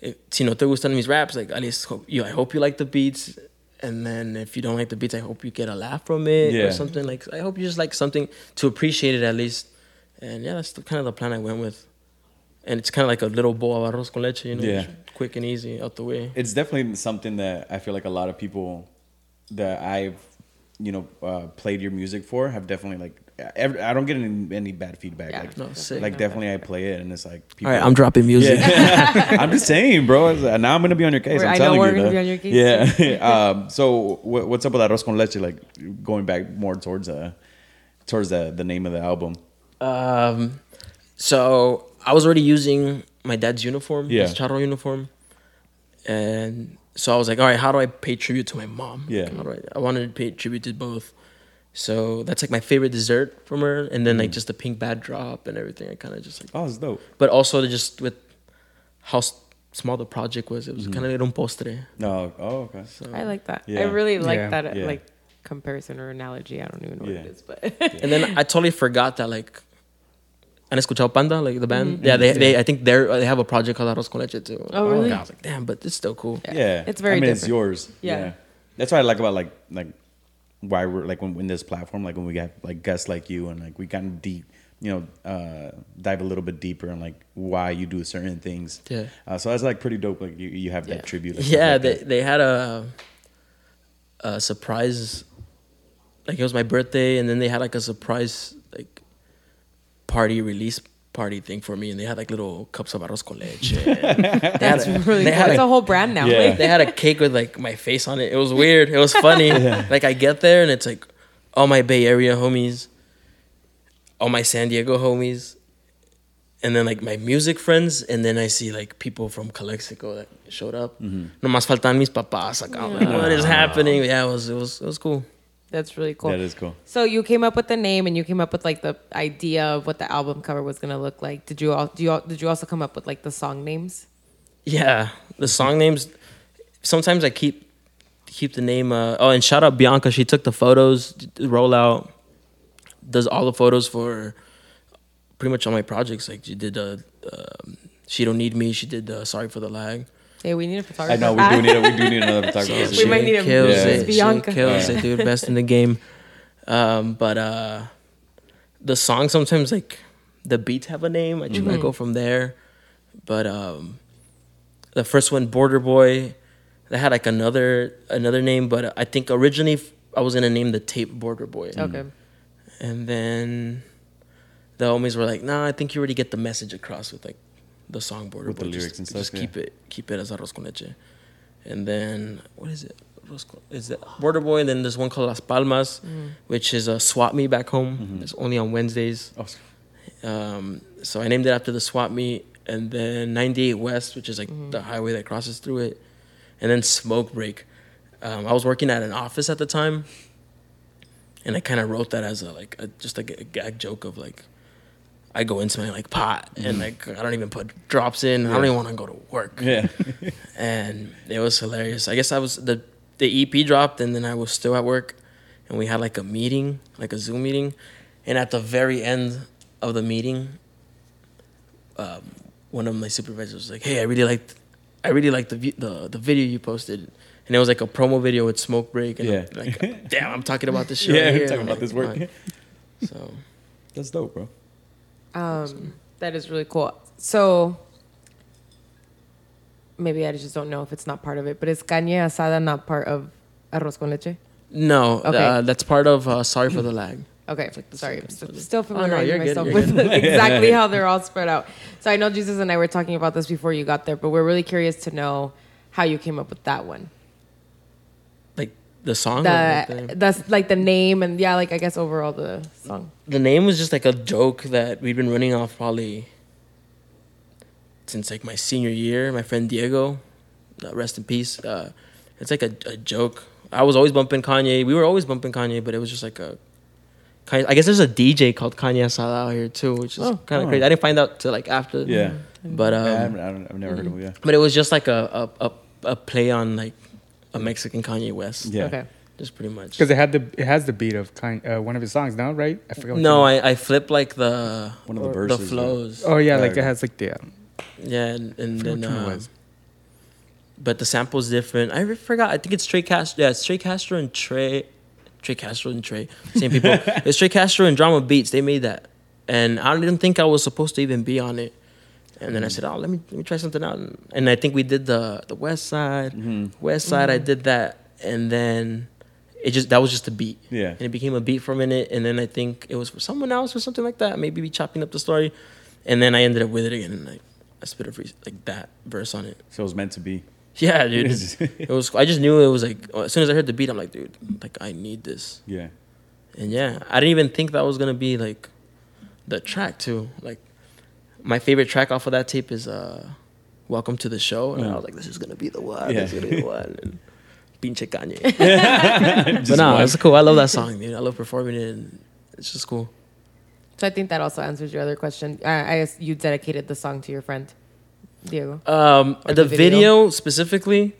it, si no te gustan mis raps, like at least hope you, I hope you like the beats. And then if you don't like the beats, I hope you get a laugh from it Yeah. or something. Like I hope you just like something to appreciate it at least. And yeah, that's the, kind of the plan I went with. And it's kind of like a little bowl of arroz con leche, you know, Yeah. quick and easy out the way. it's definitely something that I feel like a lot of people that I've you know uh, played your music for have definitely like every, I don't get any, any bad feedback. Yeah. Like, No, sick. like definitely I play it and it's like people, All right, I'm dropping music. Yeah. *laughs* I'm just saying, bro. It's- Now I'm gonna be on your case. We're- I'm I know telling we're you. gonna though. be on your case. Yeah. *laughs* *laughs* um, so what, what's up with arroz con leche? Like going back more towards uh towards the the name of the album. Um, so I was already using my dad's uniform, Yeah. his charro uniform, and so I was like, all right, how do I pay tribute to my mom? Yeah. How do I, I wanted to pay tribute to both. So that's like my favorite dessert from her, and then Mm. like just the pink bad drop and everything. I kind of just like, Oh, it's dope. but also just with how small the project was, it Mm-hmm. was kind of like un postre. No. Oh, okay. So. I like that. Yeah. I really like Yeah. that uh, Yeah. like comparison or analogy. I don't even know what Yeah. it is, but And then I totally forgot that like. ¿Han escuchado Panda, like the band? Yeah, they, they I think they're they have a project called Arroz con Leche too. Mm-hmm. Oh, really? I was like, damn, but it's still cool. Yeah. It's very I mean, it's different. yours. Yeah. That's what I like about like like why we're like when in this platform like when we got like guests like you and like we of deep you know uh dive a little bit deeper on like why you do certain things. Yeah. Uh, so that's like pretty dope. Like you, you have that tribute. and stuff Yeah, like they that. they had a a surprise. Like it was my birthday, and then they had like a surprise like party release party thing for me, and they had like little cups of arroz con leche. *laughs* that's a- really they cool. had It's a- a whole brand now. Yeah. they had a cake with like my face on it. It was weird. It was funny. *laughs* Like I get there and it's like all my Bay Area homies, all my San Diego homies, and then like my music friends, and then I see like people from Calexico that showed up. Mm-hmm. No más faltan mis papás. Like, I'm like, what is ah. happening? Yeah, it was it was it was cool. That's really cool. That is cool. So you came up with the name and you came up with like the idea of what the album cover was gonna look like. Did you all do you all, did you also come up with like the song names? Yeah, the song names. Sometimes I keep keep the name. Uh, oh, and shout out Bianca. She took the photos, the rollout, does all the photos for pretty much all my projects. Like she did. Uh, um she don't need me. She did. Uh, Sorry for the lag. Hey, we need a photographer. I know we do need a, we do need another *laughs* photographer. We might need a kills Yeah. it. Bianca. She kills it, dude. Best in the game. Um, but uh, the song sometimes like the beats have a name. I try to go from there. But um, the first one, Border Boy, that had like another another name. But I think originally I was gonna name the tape Border Boy. Okay. And then the homies were like, "Nah, I think you already get the message across with like the song Border With the lyrics just, and stuff, Just yeah. keep it, keep it as arroz con leche." And then what is it? Arroz con- Is it Border Boy? And then there's one called Las Palmas, which is a swap meet back home. Mm-hmm. It's only on Wednesdays. Oh, Um, so I named it after the swap meet. And then 98 West, which is like the highway that crosses through it. And then Smoke Break. Um, I was working at an office at the time, and I kind of wrote that as a like a, just like a gag joke of like I go into my like pot and like I don't even put drops in. I don't even want to go to work. yeah. *laughs* And it was hilarious. I guess I was the the EP dropped and then I was still at work, and we had like a meeting, like a Zoom meeting, and at the very end of the meeting, um, one of my supervisors was like, "Hey, I really liked, I really liked the the the video you posted." And it was like a promo video with Smoke Break, and Yeah. I'm like, damn, I'm talking about this *laughs* shit. yeah, right here. talking I'm about like, this work. *laughs* So That's dope, bro. Um, that is really cool. So maybe I just don't know if it's not part of it, but is caña asada not part of arroz con leche? no, Okay. uh, that's part of uh, Sorry for the Lag. *clears throat* Okay, like sorry, second I'm st- study. still Oh, no, familiarizing good, myself with good. *laughs* exactly how they're all spread out. So I know Jesus and I were talking about this before you got there, but we're really curious to know how you came up with that one. Like the song. or The the- that's like the name and yeah, like I guess overall the song. the name was just like a joke that we'd been running off probably since like my senior year. My friend Diego, uh, rest in peace. Uh, it's like a, a joke. I was always bumping Kanye. We were always bumping Kanye, but it was just like a I guess there's a DJ called Kanye Asada out here too, which is Oh. kind of Oh. crazy. I didn't find out till like after. Yeah. But um, yeah, I haven't, I don't, I've never heard of it. Yeah. but it was just like a a, a a play on like a Mexican Kanye West. Yeah. Okay. Just pretty much. Because it had the it has the beat of kind uh, one of his songs now, right? I forgot. what No. I, I flipped like the One of the the verses. yeah. flows. Oh yeah, Yeah, like it has like the. Um, Yeah, and, and forgot then which uh, was. but the sample's different. I forgot. I think it's Trey Castro. Yeah, it's Trey Castro and Trey, Trey Castro and Trey, same people. *laughs* it's Trey Castro and Drama Beats. They made that, and I didn't think I was supposed to even be on it. And then I mm. said, "Oh, let me let me try something out." And, and I think we did the the West Side, mm-hmm. West Side. I mm. did that, and then it just that was just a beat. Yeah. and it became a beat for a minute, and then I think it was for someone else or something like that. Maybe we chopping up the story, and then I ended up with it again, and like I spit a free, like that verse on it. So it was meant to be. Yeah, dude. *laughs* it was. I just knew it was like as soon as I heard the beat, I'm like, dude, like I need this. Yeah. And yeah, I didn't even think that was gonna be like the track too. Like my favorite track off of that tape is uh "Welcome to the Show," and I Mm. was like, this is gonna be the one. Yeah. This is gonna be the one. And *laughs* Pinche Kanye. *laughs* but no, it's cool. I love that song, dude. I love performing it. And it's just cool. So I think that also answers your other question. I, I guess you dedicated the song to your friend, Diego. Um, the, the video, video? specifically,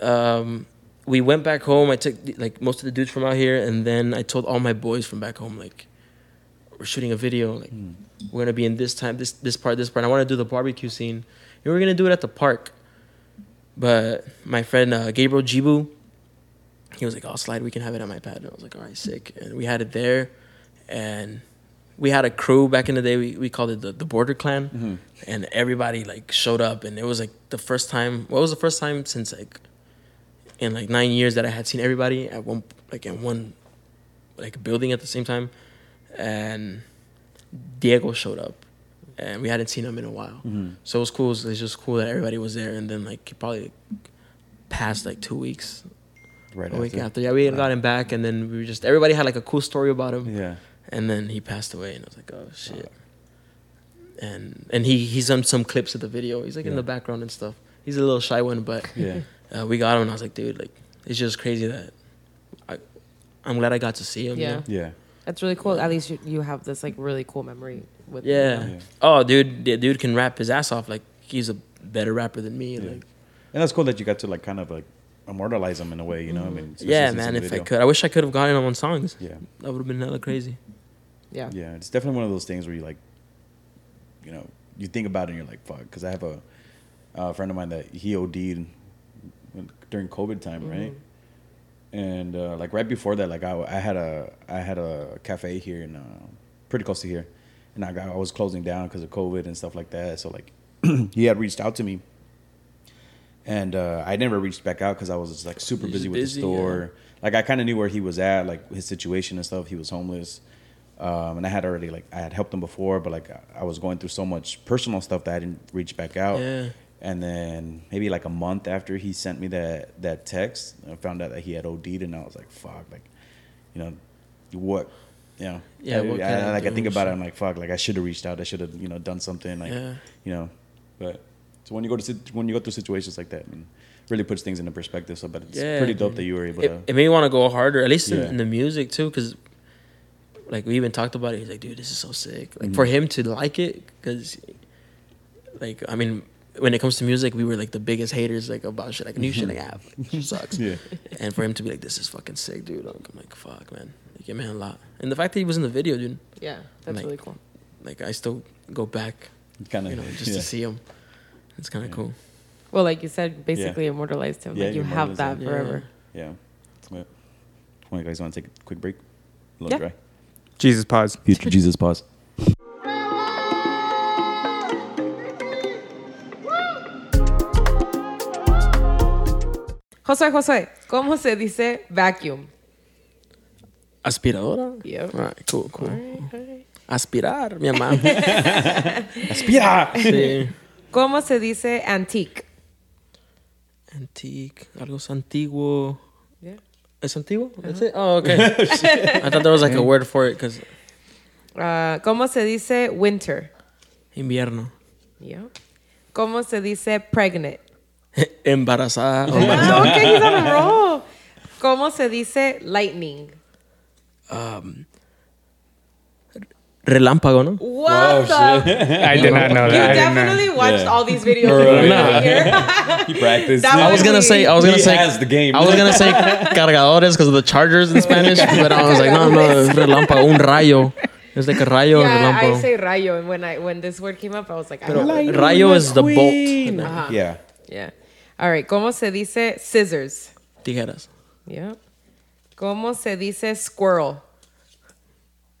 um, we went back home. I took like most of the dudes from out here, and then I told all my boys from back home, like, we're shooting a video. Like, we're gonna be in this time, this this part, this part. I want to do the barbecue scene, and we're gonna do it at the park. But my friend uh, Gabriel Jibu, he was like, "I'll slide. We can have it on my pad." And I was like, "All right, sick." And we had it there, and we had a crew back in the day. We, we called it the, the Border Clan, and everybody like showed up, and it was like the first time. What was the first time since like in like nine years that I had seen everybody at one like in one like building at the same time, and Diego showed up, and we hadn't seen him in a while. So it was cool. It was just cool that everybody was there, and then like it probably passed like two weeks, Right a week after. after. Yeah, we had got him back, and then we were just everybody had like a cool story about him. Yeah. And then he passed away, and I was like, oh shit. And and he he's on some clips of the video. He's like in the background and stuff. He's a little shy one, but *laughs* Yeah. uh, we got him, and I was like, dude, like it's just crazy that I I'm glad I got to see him. you Yeah. know? Yeah. That's really cool. At least you, you have this like really cool memory with. Yeah. Yeah. Oh, dude, the dude can rap his ass off. Like he's a better rapper than me. Yeah. Like, And that's cool that you got to like kind of like immortalize him in a way, you know. I mean, yeah, since man. the If I could, I wish I could have gotten him on songs. Yeah. That would have been hella crazy. Yeah. Yeah, it's definitely one of those things where you like, you know, you think about it and you're like, fuck. Because I have a, a friend of mine that he OD'd during COVID time, mm-hmm. right? And uh, like right before that, like I, I had a I had a cafe here in uh, pretty close to here, and I got I was closing down because of COVID and stuff like that. So like *clears throat* he had reached out to me, and uh, I never reached back out because I was just like super You're busy with the store. Like I kind of knew where he was at, like his situation and stuff. He was homeless, um, and I had already like I had helped him before, but like I- I was going through so much personal stuff that I didn't reach back out. Yeah. And then maybe like a month after he sent me that that text, I found out that he had OD'd, and I was like, fuck, like, you know, what, you know, Yeah, I like I think about it, I'm like, fuck, like I should have reached out, I should have, you know, done something, like, Yeah. you know, but so when you go to sit- when you go through situations like that, I mean, really puts things into perspective. So, but it's Yeah, pretty dope that you were able It, to. it made me want to go harder, at least in, Yeah. in the music too, because like we even talked about it. He's like, dude, this is so sick. Like Mm-hmm. for him to like it, because like I mean, when it comes to music, we were like the biggest haters like about shit like new shit like *laughs* ah, like, sucks. Yeah. And for him to be like, this is fucking sick, dude. Like, I'm like, fuck, man. Like, it meant a lot. And the fact that he was in the video, dude. Yeah. That's Like, really cool. Like I still go back, kind of, you know, just yeah. to see him. It's kind of cool. Well, like you said, basically immortalized him. Yeah, like you you have that him. forever. Yeah. But, well, you guys want to take a quick break? A Yeah. little dry. Jesus pause. Future Jesus pause. Josué, Josué, ¿cómo se dice vacuum? Aspiradora. Yep. All right, cool, cool. Aspirar, mi mamá. *laughs* Aspira. sí. ¿Cómo se dice antique? Antique, algo es antiguo. Yeah. ¿Es antiguo? That's it? Oh, okay. *laughs* I thought there was like a word for it because Ah, ¿Cómo se dice winter? invierno. Yeah. ¿Cómo se dice pregnant? *laughs* Embarazada. o ok, he's on a roll. ¿Cómo se dice lightning? Relámpago, ¿no? What the? *laughs* I did not know You that. I did not. definitely watched Yeah. all these videos. Right. here. *laughs* He practiced. That I was gonna say, I was gonna He say, has the game. I was gonna say cargadores because of the chargers in Spanish, but I was like, no, no, relámpago, un rayo. It's like a rayo, yeah, I say rayo, and when I when this word came up, I was like, I Pero don't know. rayo is the Queen. bolt. Yeah. Yeah. All right. ¿Cómo se dice scissors? Tijeras. Yeah. ¿Cómo se dice squirrel?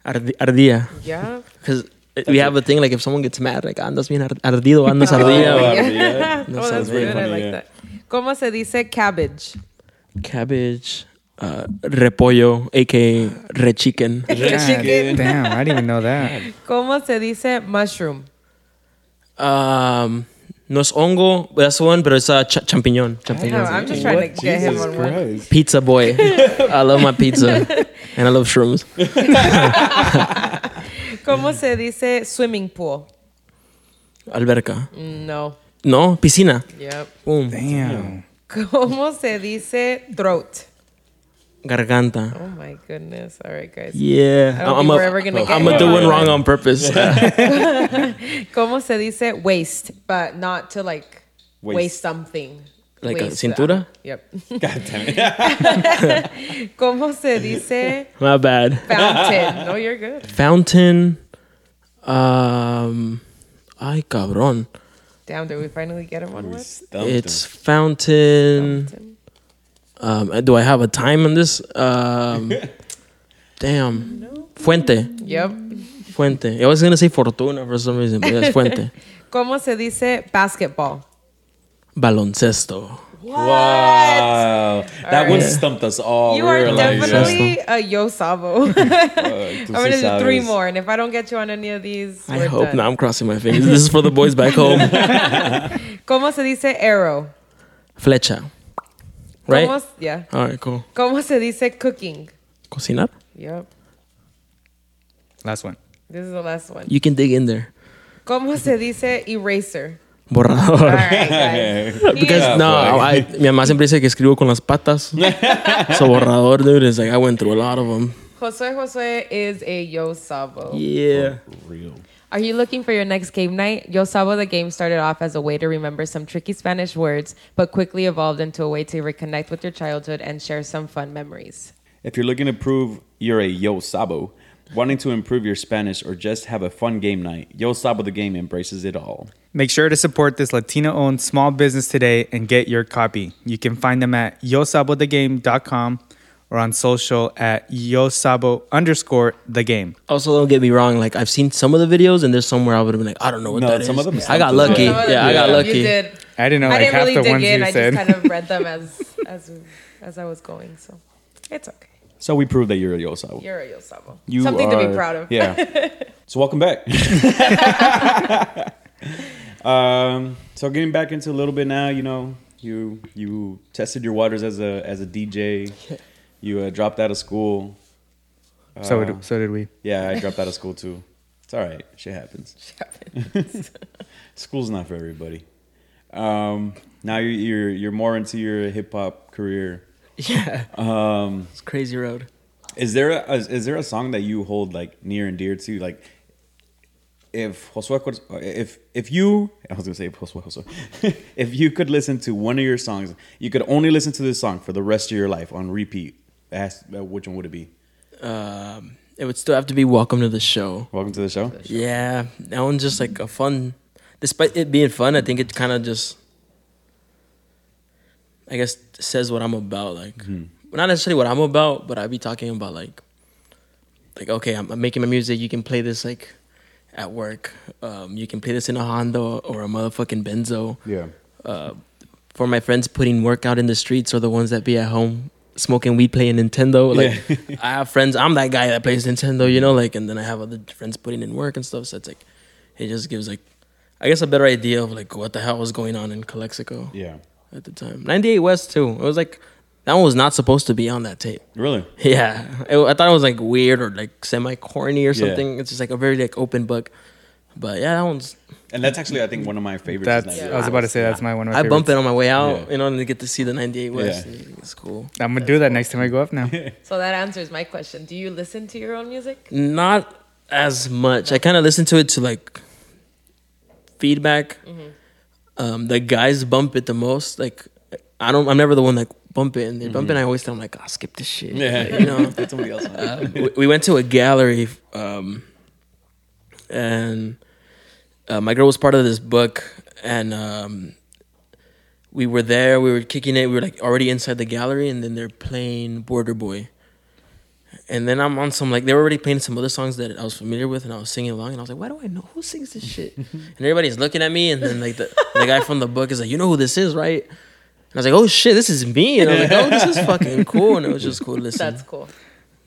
Ardi- ardía. Yeah. Because we have a thing like if someone gets mad, like andas bien ar- ardido, andas ardilla. Oh, like, yeah. oh, sounds that's very good. I funny, like yeah. that. ¿Cómo se dice cabbage? Cabbage, uh, repollo, aka red chicken. God damn, I didn't even know that. *laughs* ¿Cómo se dice mushroom? Um, no es hongo, that's one, but it's a ch- champiñón. No, champiñón. I'm just trying to get him Jesus on one. Pizza boy. I love my pizza. *laughs* And I love shrooms. *laughs* ¿Cómo se dice swimming pool? Alberca. No. No, piscina. Yep. Boom. Damn. ¿Cómo se dice throat? Garganta. Oh my goodness. All right, guys. Yeah. I don't think a, we're ever gonna get I'm gonna do one. one wrong on purpose. *laughs* *laughs* ¿Cómo se dice waist? But not to like waste, Waist. something. Like a cintura? uh, Yep. God damn it. *laughs* ¿Cómo se dice My bad. fountain? No, you're good. Fountain. Um. Ay, cabrón. Damn, did we finally get him on We one? stumped It's fountain. Fountain. Um, do I have a time on this? Um, *laughs* damn. Fuente. Yep. Fuente. I was gonna say Fortuna for some reason, but it's Fuente. *laughs* ¿Cómo se dice basketball? Baloncesto. Wow. That one stumped us all. You We are were like, definitely a yo sabo. *laughs* uh, I'm gonna do three more, and if I don't get you on any of these, I we're hope done. not. I'm crossing my fingers. This is for the boys back home. ¿Cómo se dice arrow? Flecha. Right? ¿Cómo, yeah. All right, cool. ¿Cómo se dice cooking? Cocinar? Yep. Last one. This is the last one. You can dig in there. ¿Cómo se dice eraser? Borrador. All right, guys. *laughs* Because Yeah, no. I, mi mamá siempre dice que escribo con las patas. so borrador, dude, is like I went through a lot of them. Josue Josue is a Yo Sabo. Yeah. Real. Are you looking for your next game night? Yo Sabo the game started off as a way to remember some tricky Spanish words, but quickly evolved into a way to reconnect with your childhood and share some fun memories. If you're looking to prove you're a Yo Sabo, wanting to improve your Spanish, or just have a fun game night, Yo Sabo the game embraces it all. Make sure to support this Latino owned small business today and get your copy. You can find them at yosabothegame.com or on social at yosabo underscore the game. Also, don't get me wrong. Like I've seen some of the videos, and there's somewhere I would have been like, I don't know what No, that is. some of them I got lucky. good. Yeah, I got lucky. You did. I didn't know I didn't half really the dig ones in. you I said. just kind of read them *laughs* as as as I was going. So it's okay. So we prove that you're a Yo Sabo. You're a Yo Sabo. You Something to be proud of. Yeah. *laughs* so welcome back. *laughs* um, so getting back into a little bit now, you know, you you tested your waters as a as a DJ. You uh, dropped out of school. so, Uh, did, so did we. yeah, I dropped out of school too. It's all right. Shit happens. *laughs* School's not for everybody. Um, now you're, you're you're more into your hip hop career. Yeah, Um, it's crazy road. is there a is there a song that you hold like near and dear to like? If Josué, if if you, I was gonna say Josué, Josué, *laughs* if you could listen to one of your songs, you could only listen to this song for the rest of your life on repeat. Ask uh, which one would it be? Um, it would still have to be welcome to the show. Welcome to the show. Yeah, that one's just like a fun. Despite it being fun, I think it kind of just, I guess, says what I'm about. Like, not necessarily what I'm about, but I'd be talking about like, like okay, I'm, I'm making my music. You can play this like at work. Um, you can play this in a Honda or a motherfucking Benzo. Yeah. Uh, for my friends putting work out in the streets or the ones that be at home smoking weed playing Nintendo. Like *laughs* I have friends, I'm that guy that plays Nintendo, you know, like and then I have other friends putting in work and stuff. So it's like it just gives like I guess a better idea of like what the hell was going on in Calexico Yeah. at the time. 98 West too. It was like that one was not supposed to be on that tape. Really? *laughs* Yeah, it, I thought it was like weird or like semi corny or Yeah. something. It's just like a very like open book. But yeah, that one's And that's actually, I think, one of my favorites. That's, is I was about to say, that's my one of my I bump it on my way out, Yeah. you know, and to get to see the 98 West. Yeah. It's cool. I'm going to do that next time I go up now. *laughs* So that answers my question. Do you listen to your own music? Not as much. I kind of listen to it to like feedback. Um, the guys bump it the most. Like I don't. I'm never the one that bump it, and they bump it. And I always tell them like, "I'll skip this shit." Yeah. you know. *laughs* That's somebody else. Uh, we, we went to a gallery, um, and uh, my girl was part of this book, and um, we were there. We were kicking it. We were like already inside the gallery, and then they're playing Border Boy. And then I'm on some like they were already playing some other songs that I was familiar with, and I was singing along, and I was like, "Why do I know who sings this shit?" *laughs* and everybody's looking at me, and then like the, the guy from the book is like, "You know who this is, right?" And I was like, "Oh shit, this is me!" And I was like, "Oh, this is *laughs* fucking cool," and it was just cool to listen. That's cool.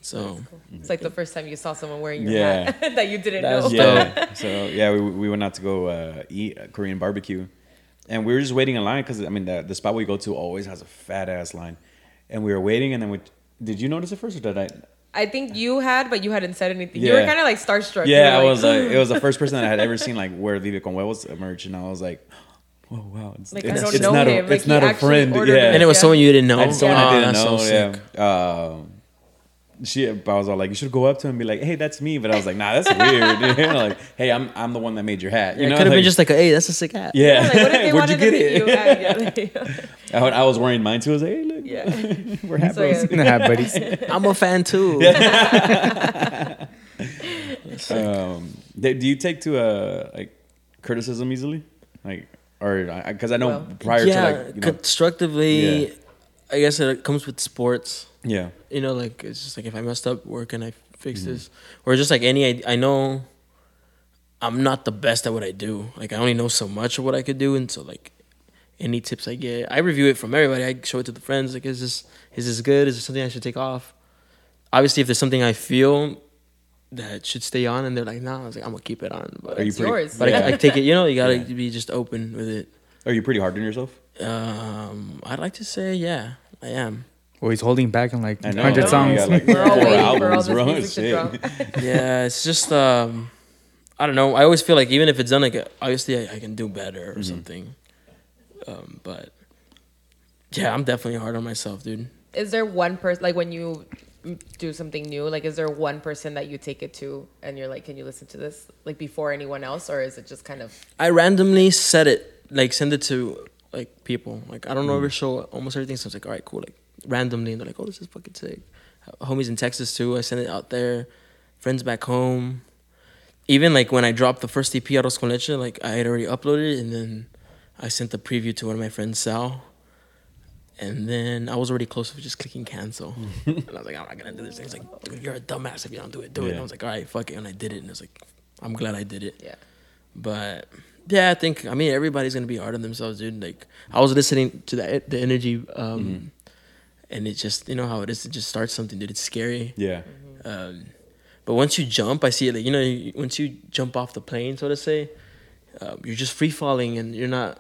So It's like the first time you saw someone wearing your Yeah. hat *laughs* that you didn't That's know. yeah. *laughs* So yeah, we, we went out to go uh, eat a Korean barbecue, and we were just waiting in line because I mean the, the spot we go to always has a fat ass line, and we were waiting, and then we did you notice it first or did I? I think you had, but you hadn't said anything. You were kind of like starstruck. You Yeah, I was like, it was the *gasps* first person that I had ever seen like wear Vive con Huevos merch, and I was like, oh wow, it's, Like, I it's, don't it's know not him. a it's he not a friend, yeah. it. and it was Yeah. someone you didn't know. I just someone Oh, I didn't that's know. so yeah. Um, she, I was all like, you should go up to him and be like, hey, that's me. But I was like, nah, that's weird. *laughs* you know, like, hey, I'm I'm the one that made your hat. You it know, could have been Like, just like, "Hey, that's a sick hat." yeah. Like, what if *laughs* Where'd you wanted get it? you? *laughs* yeah, I, I was wearing mine too. I was like, hey, look, yeah. we're hat So, bros. yeah. Nah, buddies. I'm a fan too. Um, do do you take to uh like criticism easily, like or because I know Well, prior yeah, to like you know, constructively. I guess it comes with sports. yeah, You know, like it's just like if I messed up, where can I fix Mm-hmm. this? Or just like any, I, I know I'm not the best at what I do. Like I only know so much of what I could do, and so like any tips I get, I review it from everybody. I show it to the friends. Like, is this is this good? Is there something I should take off? Obviously, if there's something I feel that should stay on, and they're like, nah, I was like, I'm gonna keep it on. But Are you It's pretty- yours. but Yeah. I, *laughs* I take it. You know, you gotta Yeah. be just open with it. are you pretty hard on yourself? Um, I'd like to say, yeah, I am. Well, he's holding back on like 100 songs. like, We're all waiting for all this music to drop. *laughs* yeah, it's just um, I don't know. I always feel like even if it's done, like obviously I, I can do better or Mm-hmm. something. Um, but yeah, I'm definitely hard on myself, dude. Is there one person like when you do something new? Like, is there one person that you take it to and you're like, can you listen to this like before anyone else, or is it just kind of I randomly set it, like send it to like people. Like I don't know Mm. every show, almost everything. So it's like, all right, cool. Like randomly, and they're like, oh, this is fucking sick. Homies in Texas too. I send it out there. Friends back home. Even like when I dropped the first EP, Arroz con Leche, like I had already uploaded it, and then I sent the preview to one of my friends, Sal. And then I was already close to just clicking cancel. *laughs* and I was like, I'm not gonna do this. He's like, dude, you're a dumbass if you don't do it. Do it. And I was like, all right, fuck it. And I did it. And it's like, I'm glad I did it. yeah? But yeah, I think I mean everybody's gonna be hard on themselves, dude. Like I was listening to that the energy, um, and it just you know how it is to just start something, dude. It's scary. Yeah. Um, but once you jump, I see it. Like you know, once you jump off the plane, so to say, um, you're just free falling, and you're not.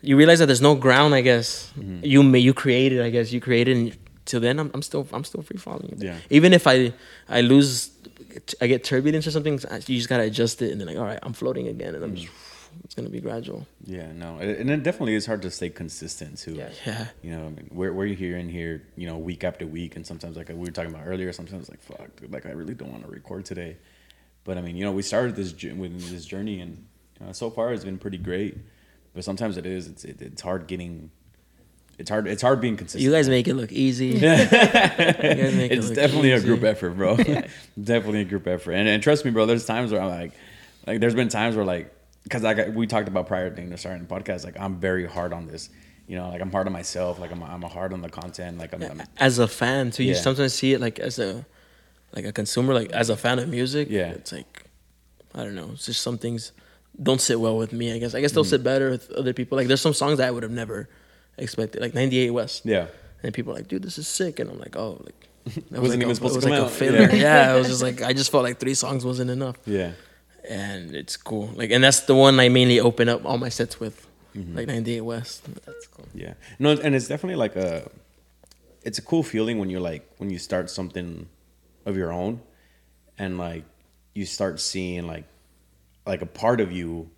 You realize that there's no ground. I guess you may you created. I guess you created, and till then, I'm, I'm still I'm still free falling. Yeah. Even if I I lose, I get turbulence or something. You just gotta adjust it, and then like, all right, I'm floating again, and I'm mm. just. It's gonna be gradual. Yeah, no, and it definitely is hard to stay consistent too. Yeah. Yeah. You know, I mean, we're we're here and here, you know, week after week, and sometimes like we were talking about earlier, sometimes like fuck, dude, like I really don't want to record today, but I mean, you know, we started this with this journey, and know, so far it's been pretty great, but sometimes it is, it's it, it's hard getting, it's hard it's hard being consistent. You guys make it look easy. *laughs* You guys make it it's look definitely a group effort, bro. *laughs* *laughs* definitely a group effort, and and trust me, bro. There's times where I'm like, like there's been times where like, because like we talked about prior to starting the podcast, like I'm very hard on this. You know, like I'm hard on myself. Like I'm I'm hard on the content. Like I'm, I'm As a fan, too, you Yeah. sometimes see it like as a, like a consumer, like as a fan of music. Yeah. It's like, I don't know. It's just some things don't sit well with me. I guess. I guess they'll Mm-hmm. sit better with other people. Like there's some songs that I would have never expected, like 98 West. yeah. And people are like, dude, this is sick, and I'm like, oh, like. *laughs* That Wasn't like even a, supposed to was come like out. a failure. Yeah. Yeah. it was just like I just felt like three songs wasn't enough. Yeah. and it's cool. Like, and that's the one I mainly open up all my sets with, Mm-hmm. like 98 West. That's cool. Yeah. No, and it's definitely like a it's a cool feeling when you're like when you start something of your own and like you start seeing like like a part of you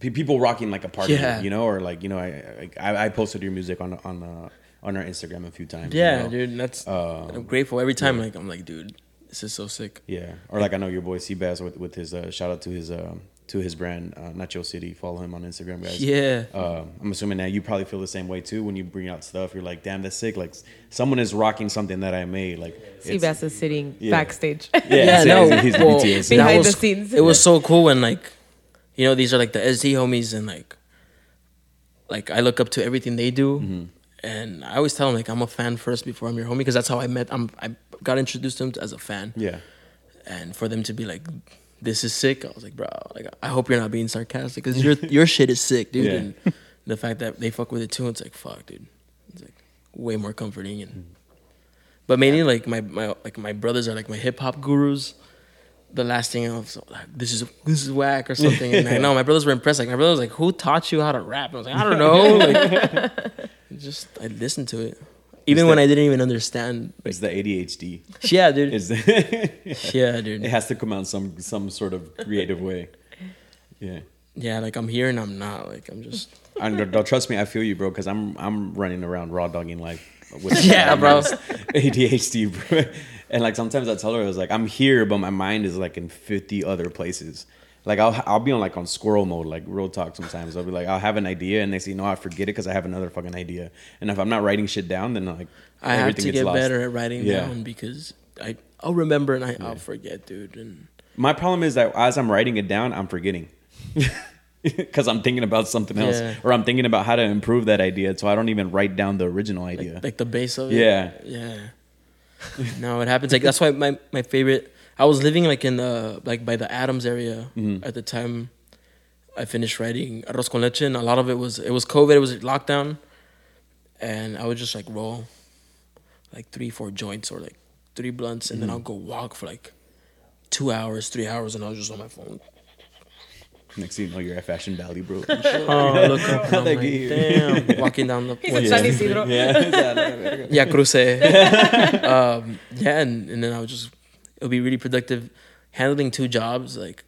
people rocking like a part of Yeah. you, you know, or like, you know, I I, I posted your music on on uh, on our Instagram a few times. you Yeah, know? dude, that's Um, I'm grateful every time. Like, I'm like, dude, this is so sick. Yeah, or like I know your boy Seabass with with his uh, shout out to his um, to his brand uh, Nacho City. Follow him on Instagram, guys. Yeah. Um, I'm assuming that you probably feel the same way too when you bring out stuff. You're like, damn, that's sick. Like someone is rocking something that I made. Like it's- Seabass is sitting Yeah. backstage. Yeah, Yeah, no, he's the well, BTS. that Behind the scenes. It was so cool when like, you know, these are like the SD homies and like, like I look up to everything they do, Mm-hmm. and I always tell them like I'm a fan first before I'm your homie because that's how I met. I'm I got introduced to them as a fan, Yeah, and for them to be like, "This is sick," I was like, "Bro, like I hope you're not being sarcastic because your *laughs* your shit is sick, dude." Yeah. And the fact that they fuck with it too, it's like, fuck, dude, it's like way more comforting and. But mainly like my, my like my brothers are like my hip hop gurus. The last thing I was like, this is this is whack or something. And I know *laughs* my brothers were impressed. Like my brother was like, "Who taught you how to rap?" And I was like, "I don't know." Like, *laughs* just I listened to it, even when I didn't even understand. Like, it's the ADHD. yeah, dude. It's *laughs* yeah, dude. it has to come out some some sort of creative way. Yeah. Yeah, like I'm here and I'm not. Like I'm just. And don't- don't trust me, I feel you, bro, because I'm I'm running around raw dogging like. With Yeah, bro. ADHD, bro. And like sometimes I tell her, I was like, I'm here, but my mind is like in 50 other places. Like I'll I'll be on like on squirrel mode, like real talk. Sometimes I'll be like, I'll have an idea, and they say, no, I forget it because I have another fucking idea. And if I'm not writing shit down, then like I have to get lost. better at writing Yeah. down because I I'll remember and I, I'll forget, dude. And My problem is that as I'm writing it down, I'm forgetting. *laughs* Because I'm thinking about something else, Yeah. or I'm thinking about how to improve that idea, so I don't even write down the original like, idea. like the base of it. Yeah. Yeah. *laughs* no, it happens. Like that's why my my favorite. I was living like in the like by the Adams area Mm-hmm. at the time. I finished writing Arroz con Leche, and a lot of it was it was COVID. It was lockdown, and I would just like roll like three, four joints or like three blunts, and then Mm-hmm. I'll go walk for like two hours, three hours, and I was just on my phone. Next thing you know, you're at Fashion Valley, bro. *laughs* Oh, look up and I'm Like, like, damn, walking down the *laughs* He's in San Ysidro. yeah. *laughs* yeah, cruce. um, yeah, and, and then I would just, it would be really productive handling two jobs. Like,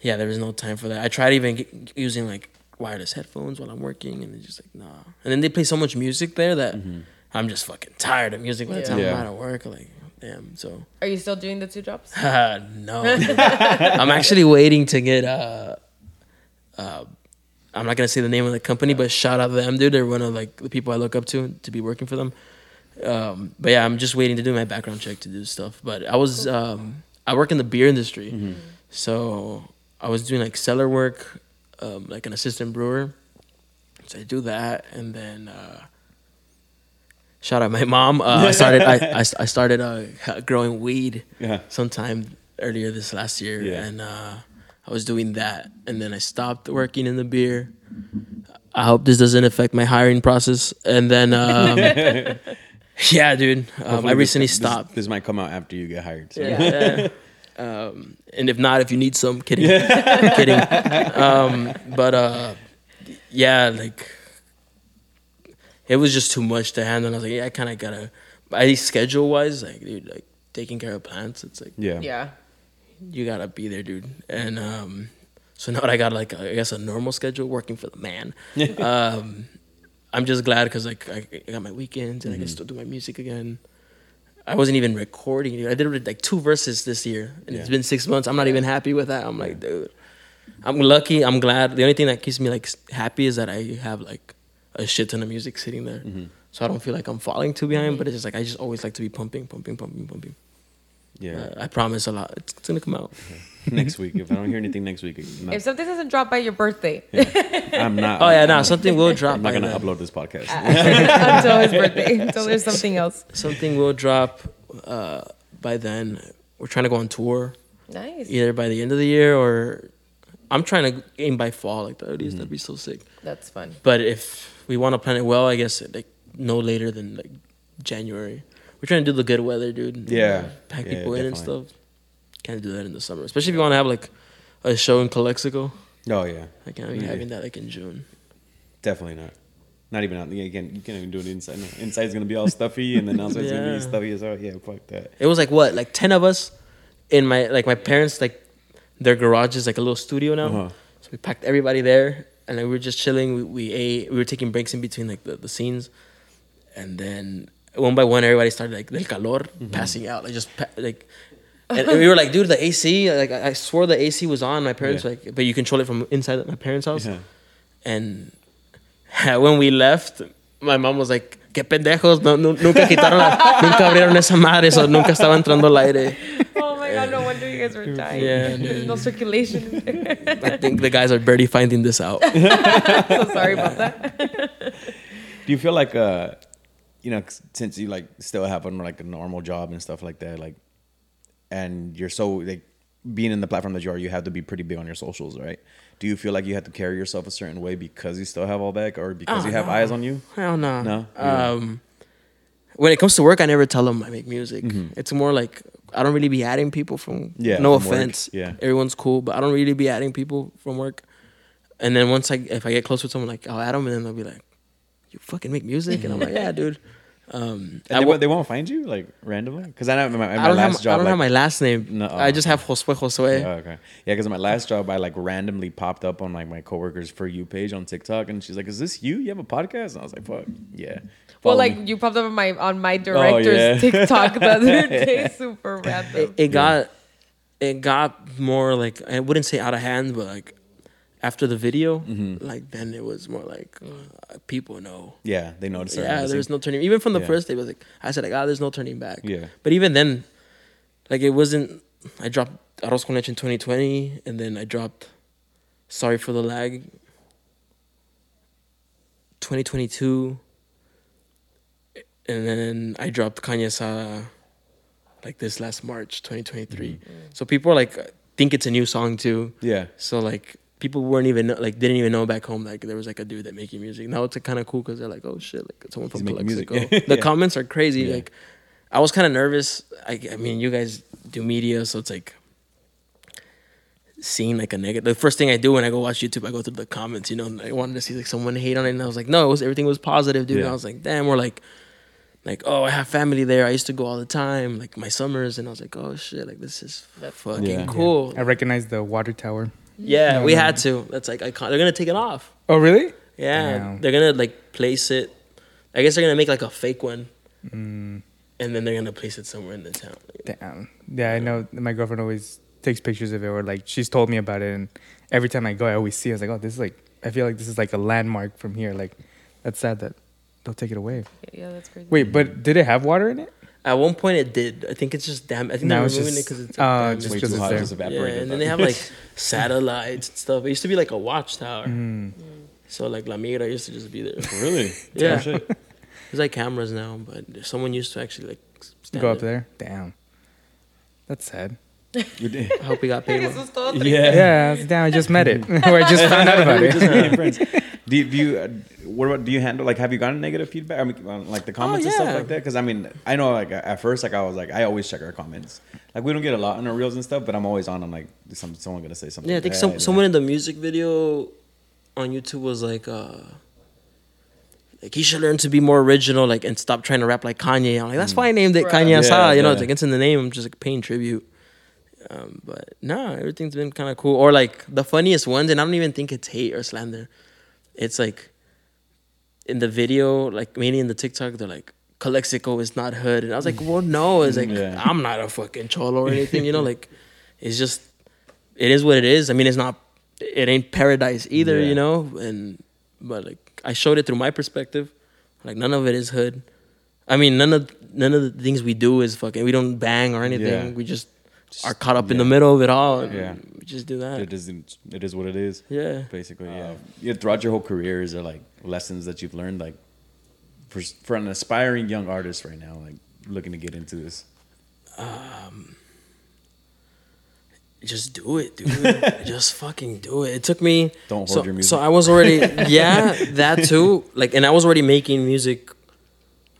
yeah, there was no time for that. I tried even using like wireless headphones while I'm working, and it's just like nah. And then they play so much music there that I'm just fucking tired of music by the Yeah. time Yeah. I'm out of work. Like, damn. So Are you still doing the two jobs? *laughs* no, I'm actually waiting to get uh, uh, I'm not gonna say the name of the company, but shout out to them, dude. They're one of like the people I look up to to be working for them. Um, but yeah, I'm just waiting to do my background check to do stuff. But I was um, I work in the beer industry, so I was doing like cellar work, um, like an assistant brewer. So I do that, and then uh, shout out my mom. Uh, I started I, I, I started uh, growing weed sometime earlier this last year, Yeah. and uh, I was doing that, and then I stopped working in the beer. I hope this doesn't affect my hiring process, and then um, *laughs* yeah, dude, um, I recently this, stopped. This, this might come out after you get hired. So. Yeah. *laughs* um, and if not, if you need some, kidding, *laughs* kidding. Um, but uh, yeah, like it was just too much to handle. I was like, yeah, I kind of gotta. At least schedule wise, like dude, like taking care of plants, it's like Yeah. Yeah. you gotta be there, dude. And um, so now that I got like I guess a normal schedule, working for the man. *laughs* um, I'm just glad because like I, I got my weekends and I can still do my music again. I wasn't even recording. Dude. I did like two verses this year, and it's been six months. I'm not even happy with that. I'm like, dude, I'm lucky. I'm glad. The only thing that keeps me like happy is that I have like a shit ton of music sitting there, so I don't feel like I'm falling too behind. But it's just like I just always like to be pumping, pumping, pumping, pumping. Yeah. Uh, I promise a lot. It's, it's gonna come out. *laughs* next week. If I don't hear anything next week, no, If something doesn't drop by your birthday I'm *laughs* not. Oh yeah, I'm no, not- something will drop. I'm not gonna then. upload this podcast. *laughs* until his birthday, until there's something else. Something will drop uh, by then. We're trying to go on tour Nice. either by the end of the year or I'm trying to aim by fall like the 30s. Mm-hmm. That'd be so sick. That's fun. But if we want to plan it well, I guess like no later than like January. We're trying to do the good weather, dude. Yeah. pack Yeah, people in and stuff. Can't do that in the summer, especially if you want to have like a show in Calexico. oh yeah, I can't be Yeah. having that like in June. definitely not. Not even out. Yeah, again, you can't even do it inside. No. Inside's gonna be all stuffy, and then outside's gonna be *laughs* stuffy as well. Yeah, fuck that. It was like what, like ten of us in my like my parents like their garage is like a little studio now. Uh-huh. So we packed everybody there and then we were just chilling. We, we ate. We were taking breaks in between like the, the scenes, and then one by one everybody started like del calor Mm-hmm. passing out like just pa- like. And, and we were like, dude, the AC. Like I I swore the AC was on. My parents Yeah. like, but you control it from inside my parents' house. Yeah. And *laughs* when we left, my mom was like, qué pendejos, no, nu- nunca quitaron, la, nunca abrieron esa madre, eso nunca estaba entrando el aire. My god, no wonder you guys were dying. Yeah, There's no circulation. I think the guys are barely finding this out. *laughs* so sorry about that. Do you feel like uh, you know, since you like still have a, like a normal job and stuff like that, like, and you're so like being in the platform that you are, you have to be pretty big on your socials, right? Do you feel like you have to carry yourself a certain way because you still have all back, or because Oh, you have no. eyes on you? Hell no. No? Yeah. Um, when it comes to work, I never tell them I make music. Mhm. It's more like I don't really be adding people from. Yeah, No from work, offense. yeah. Everyone's cool, but I don't really be adding people from work. And then once I, if I get close with someone, like I'll add them, and then they'll be like, "You fucking make music," and I'm like, *laughs* "Yeah, dude." Um, And they, wo- won't- they won't find you like randomly because I know in my, my I don't, last have, job. I don't like, have my last name. No, I just oh. have Josué Josué. Oh, okay. Yeah, because my last job, I like randomly popped up on like my coworkers for you page on TikTok, and she's like, "Is this you? You have a podcast?" And I was like, "Fuck, yeah." well, like me. you popped up on my on my director's yeah. *laughs* TikTok the other *laughs* day. Super random. it, it got it got more like I wouldn't say out of hand, but like after the video, Mm-hmm. like then it was more like uh, people know. yeah, they noticed. Yeah, there's no turning. Even from the Yeah. first day, it was like I said, like, ah, there's no turning back. Yeah. But even then, like it wasn't. I dropped Arroz con Leche in 2020, and then I dropped Sorry for the Lag 2022, and then I dropped Kanye Sa like this last March 2023. Mm-hmm. So people are like think it's a new song too. Yeah, So like people weren't even like didn't even know back home like there was like a dude that making music. Now it's kind of cool because they're like, oh shit, like someone from He's making music. Calexico. *laughs* the Yeah. comments are crazy. Yeah. Like I was kind of nervous. I I mean, you guys do media, so it's like seeing like a negative. The first thing I do when I go watch YouTube, I go through the comments. You know, and I wanted to see like someone hate on it, and I was like, no, it was everything was positive, dude. And I was like, damn, we're like. Like oh I have family there I used to go all the time like my summers and I was like oh shit like this is fucking Yeah. cool I recognize the water tower. Yeah, No, we no. had to. That's like icon. They're gonna take it off. Oh, really? Yeah, Damn. they're gonna like place it. I guess they're gonna make like a fake one, Mm. and then they're gonna place it somewhere in the town. Damn. Yeah, I know. My girlfriend always takes pictures of it, or like she's told me about it, and every time I go, I always see. it. I was like, oh, this is like. I feel like this is like a landmark from here. Like, that's sad that they'll take it away. Yeah, that's crazy. Wait, but did it have water in it? At one point, it did. I think it's just damn. I think Now they're it's removing just- it because it's oh, damaged. just Way 'cause too it's hot, there. just Yeah, evaporated. and then they have like *laughs* satellites and stuff. It used to be like a watchtower. Mm. So like La Mira used to just be there. *laughs* really? *laughs* Yeah. Shit. There's like cameras now, but someone used to actually like stand Go up there. Damn. That's sad. You did. I hope he got paid. well. Yeah. Yeah, it's- damn. I just met it, or I just found out about it. Meeting friends. Do you, do you uh, what about, do you handle like have you gotten negative feedback? I mean, like the comments and stuff like that. Because I mean, I know like at first like I was like I always check our comments. Like we don't get a lot on our reels and stuff, but I'm always on. I'm like, is some someone gonna say something? Yeah, I think some someone in the music video on YouTube was like, uh like he should learn to be more original, like and stop trying to rap like Kanye. I'm like, that's why I named it Right. Kanye Yeah, Asada. You know, yeah. it's like it's in the name. I'm just like paying tribute. Um, but no, everything's been kind of cool. Or like the funniest ones, and I don't even think it's hate or slander. It's like in the video, like mainly in the TikTok, they're like, Calexico is not hood. And I was like, well, no. It's like, Yeah. I'm not a fucking cholo or anything, you know? *laughs* Like, it's just, it is what it is. I mean, it's not, it ain't paradise either, Yeah. you know? And, but like, I showed it through my perspective. Like, none of it is hood. I mean, none of, none of the things we do is fucking, we don't bang or anything. Yeah. We just are caught up in the middle of it all. And Yeah. Just do that. It is it is what it is. Yeah. Basically, yeah. yeah. Throughout your whole career, is there like lessons that you've learned, like for for an aspiring young artist right now, like looking to get into this? Um, just do it, dude. *laughs* just fucking do it. It took me. Don't hold so, your music. So I was already, *laughs* yeah, that too. Like, and I was already making music,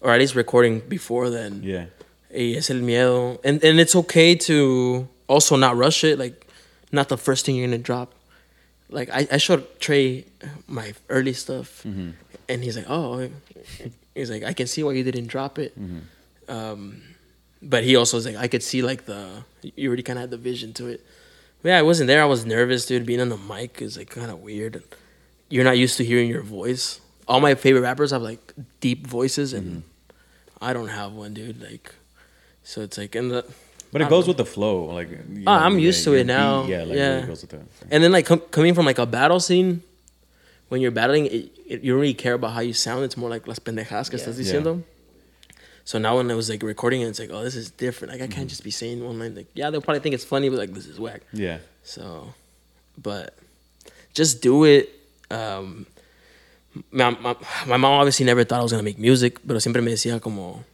or at least recording before then. Yeah. Hey, es el miedo, and and it's okay to also not rush it. Like, not the first thing you're gonna drop. Like I, I showed Trey my early stuff, Mm-hmm. and he's like, oh, he's like, I can see why you didn't drop it. Mm-hmm. Um, but he also was like, I could see like the you already kind of had the vision to it. Yeah, I wasn't there. I was nervous, dude. Being on the mic is like kind of weird. You're not used to hearing your voice. All my favorite rappers have like deep voices, and Mm-hmm. I don't have one, dude. Like, so it's like, and the But I it goes don't with the flow, like. you Ah, I'm yeah, used to it now. beat, yeah, like Yeah. It goes with that. and then like com- coming from like a battle scene, when you're battling, it, it, you don't really care about how you sound. It's more like las pendejadas que Yeah. estás Yeah. diciendo. So now when I was like recording it, it's like, oh, this is different. Like I Mm-hmm. can't just be saying one line. Like, yeah, they'll probably think it's funny, but like this is whack. Yeah. So, but just do it. Um, my, my, my mom obviously never thought I was gonna make music, pero siempre me decía como,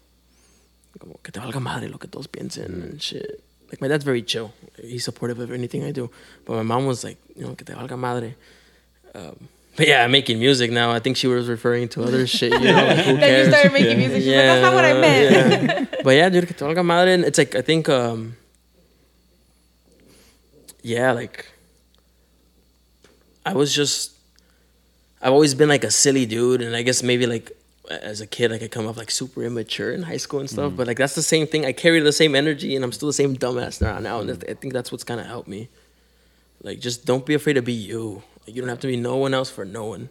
como que te valga madre lo que todos piensen and shit. Like my dad's very chill. He's supportive of anything I do. But my mom was like, you know, que te valga madre. Um, but yeah, I'm making music now. I think she was referring to other shit. You know, like, who *laughs* Then you started making music. She's like, that's not what I meant. Yeah. *laughs* but yeah, dude, que te valga madre. And it's like I think, um, yeah, like I was just, I've always been like a silly dude, and I guess maybe like as a kid, I could come off like super immature in high school and stuff. Mm. But like that's the same thing. I carry the same energy, and I'm still the same dumbass now. Now, and I think that's what's kind of helped me. Like, just don't be afraid to be you. Like, you don't have to be no one else for no one,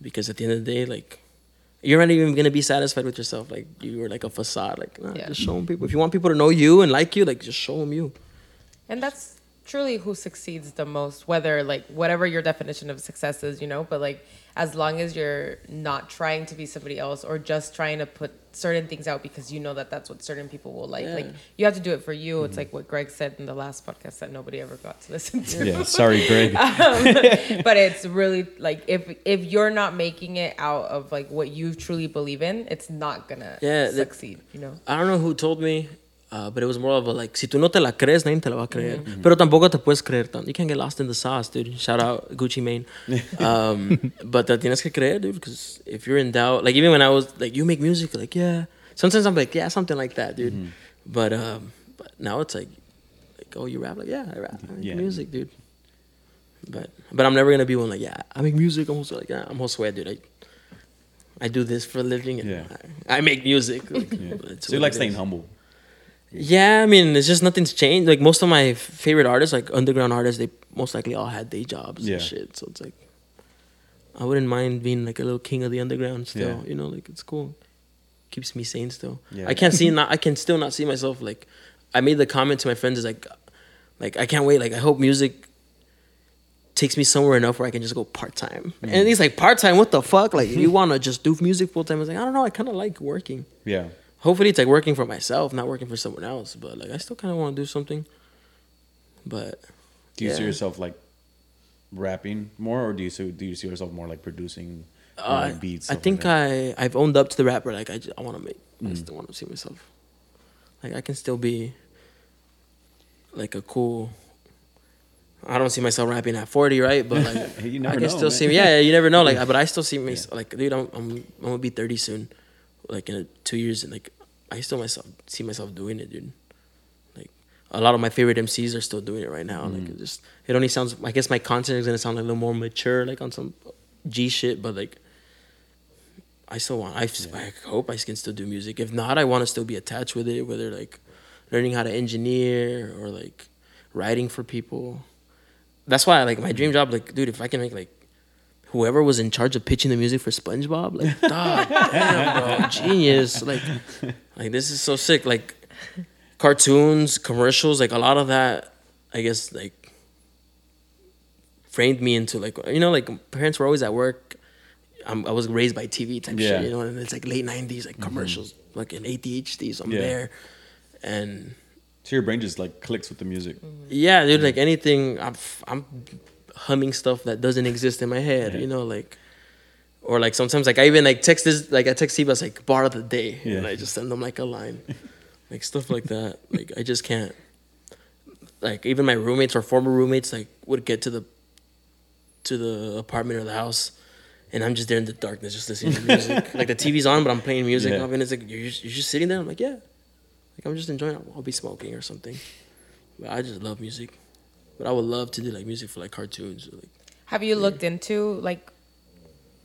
because at the end of the day, like. You're not even gonna be satisfied with yourself. Like you were like a facade. Like nah, Yeah. just show 'em people. If you want people to know you and like you, like just show them you. And that's truly who succeeds the most, whether like whatever your definition of success is, you know, but like as long as you're not trying to be somebody else or just trying to put certain things out because you know that that's what certain people will like. Like you have to do it for you. It's mm-hmm. like what Greg said in the last podcast that nobody ever got to listen to. Yeah. Sorry, Greg. *laughs* Um, but it's really like if if you're not making it out of like what you truly believe in, it's not gonna Yeah, that- succeed, you know. I don't know who told me, uh, but it was more of a like, si tú no te la crees, nadie te la va a creer. Pero tampoco te puedes creer tanto. You can't get lost in the sauce, dude. Shout out Gucci Mane. *laughs* Um, but te tienes que creer, dude, because if you're in doubt, like even when I was like, you make music, like yeah. Sometimes I'm like, yeah, something like that, dude. But um, but now it's like, like oh, you rap, like yeah, I rap, I make Yeah. music, dude. But but I'm never gonna be one like yeah, I make music. I'm also like yeah, I'm Josué, dude. I, I do this for a living. And Yeah. I, I make music. *laughs* Like, Yeah. So you like staying is. humble. Yeah, I mean, it's just nothing's changed. Like most of my favorite artists, like underground artists, they most likely all had day jobs Yeah. and shit. So it's like, I wouldn't mind being like a little king of the underground still. Yeah. You know, like it's cool. Keeps me sane still. Yeah. I can't see not. I can still not see myself like. I made the comment to my friends is like, like I can't wait. Like I hope music takes me somewhere enough where I can just go part time. Mm. And he's like part time. What the fuck? Like you want to just do music full time? I was like, I don't know. I kind of like working Yeah. Hopefully it's like working for myself, not working for someone else. But like I still kind of want to do something. But Do you see yourself like rapping more, or do you see do you see yourself more like producing uh, beats? I think like? I I've owned up to the rapper. Like I just, I want to make. I Mm. still want to see myself. Like I can still be. Like a cool. I don't see myself rapping at forty, right? But like *laughs* You I can know, still man. see. Me, yeah, you never know. Like, *laughs* but I still see me. Like, dude, I'm I'm I'm gonna be thirty soon. Like in a, two years, and like I still myself see myself doing it, dude. Like a lot of my favorite MCs are still doing it right now. Like mm. it just it only sounds. I guess my content is gonna sound like a little more mature, like on some G shit, but like. I still want. I, I hope I can still do music. If not, I want to still be attached with it. Whether like learning how to engineer or like writing for people. That's why like my dream job. Like, dude, if I can make like whoever was in charge of pitching the music for SpongeBob, like, *laughs* dog, damn, bro, genius. Like, like this is so sick. Like, cartoons, commercials, like a lot of that. I guess like framed me into like you know like parents were always at work. I'm, I was raised by TV type Yeah. shit, you know, and it's like late '90s, like mm-hmm. commercials, like in ADHD, so I'm Yeah. there, and So your brain just like clicks with the music. yeah, dude, like anything, I'm I'm humming stuff that doesn't exist in my head, Yeah. you know, like, or like sometimes like I even like text this like I text Sebas like bar of the day, and I just send them like a line, *laughs* like stuff like that. Like I just can't. Like even my roommates or former roommates like would get to the to the apartment or the house. And I'm just there in the darkness, just listening to *laughs* music. like the TV's on, but I'm playing music. Yeah. And it's like you're just, you're just sitting there. I'm like, yeah, like I'm just enjoying. it. I'll be smoking or something. But I just love music. But I would love to do like music for like cartoons. Or, like Have you looked into like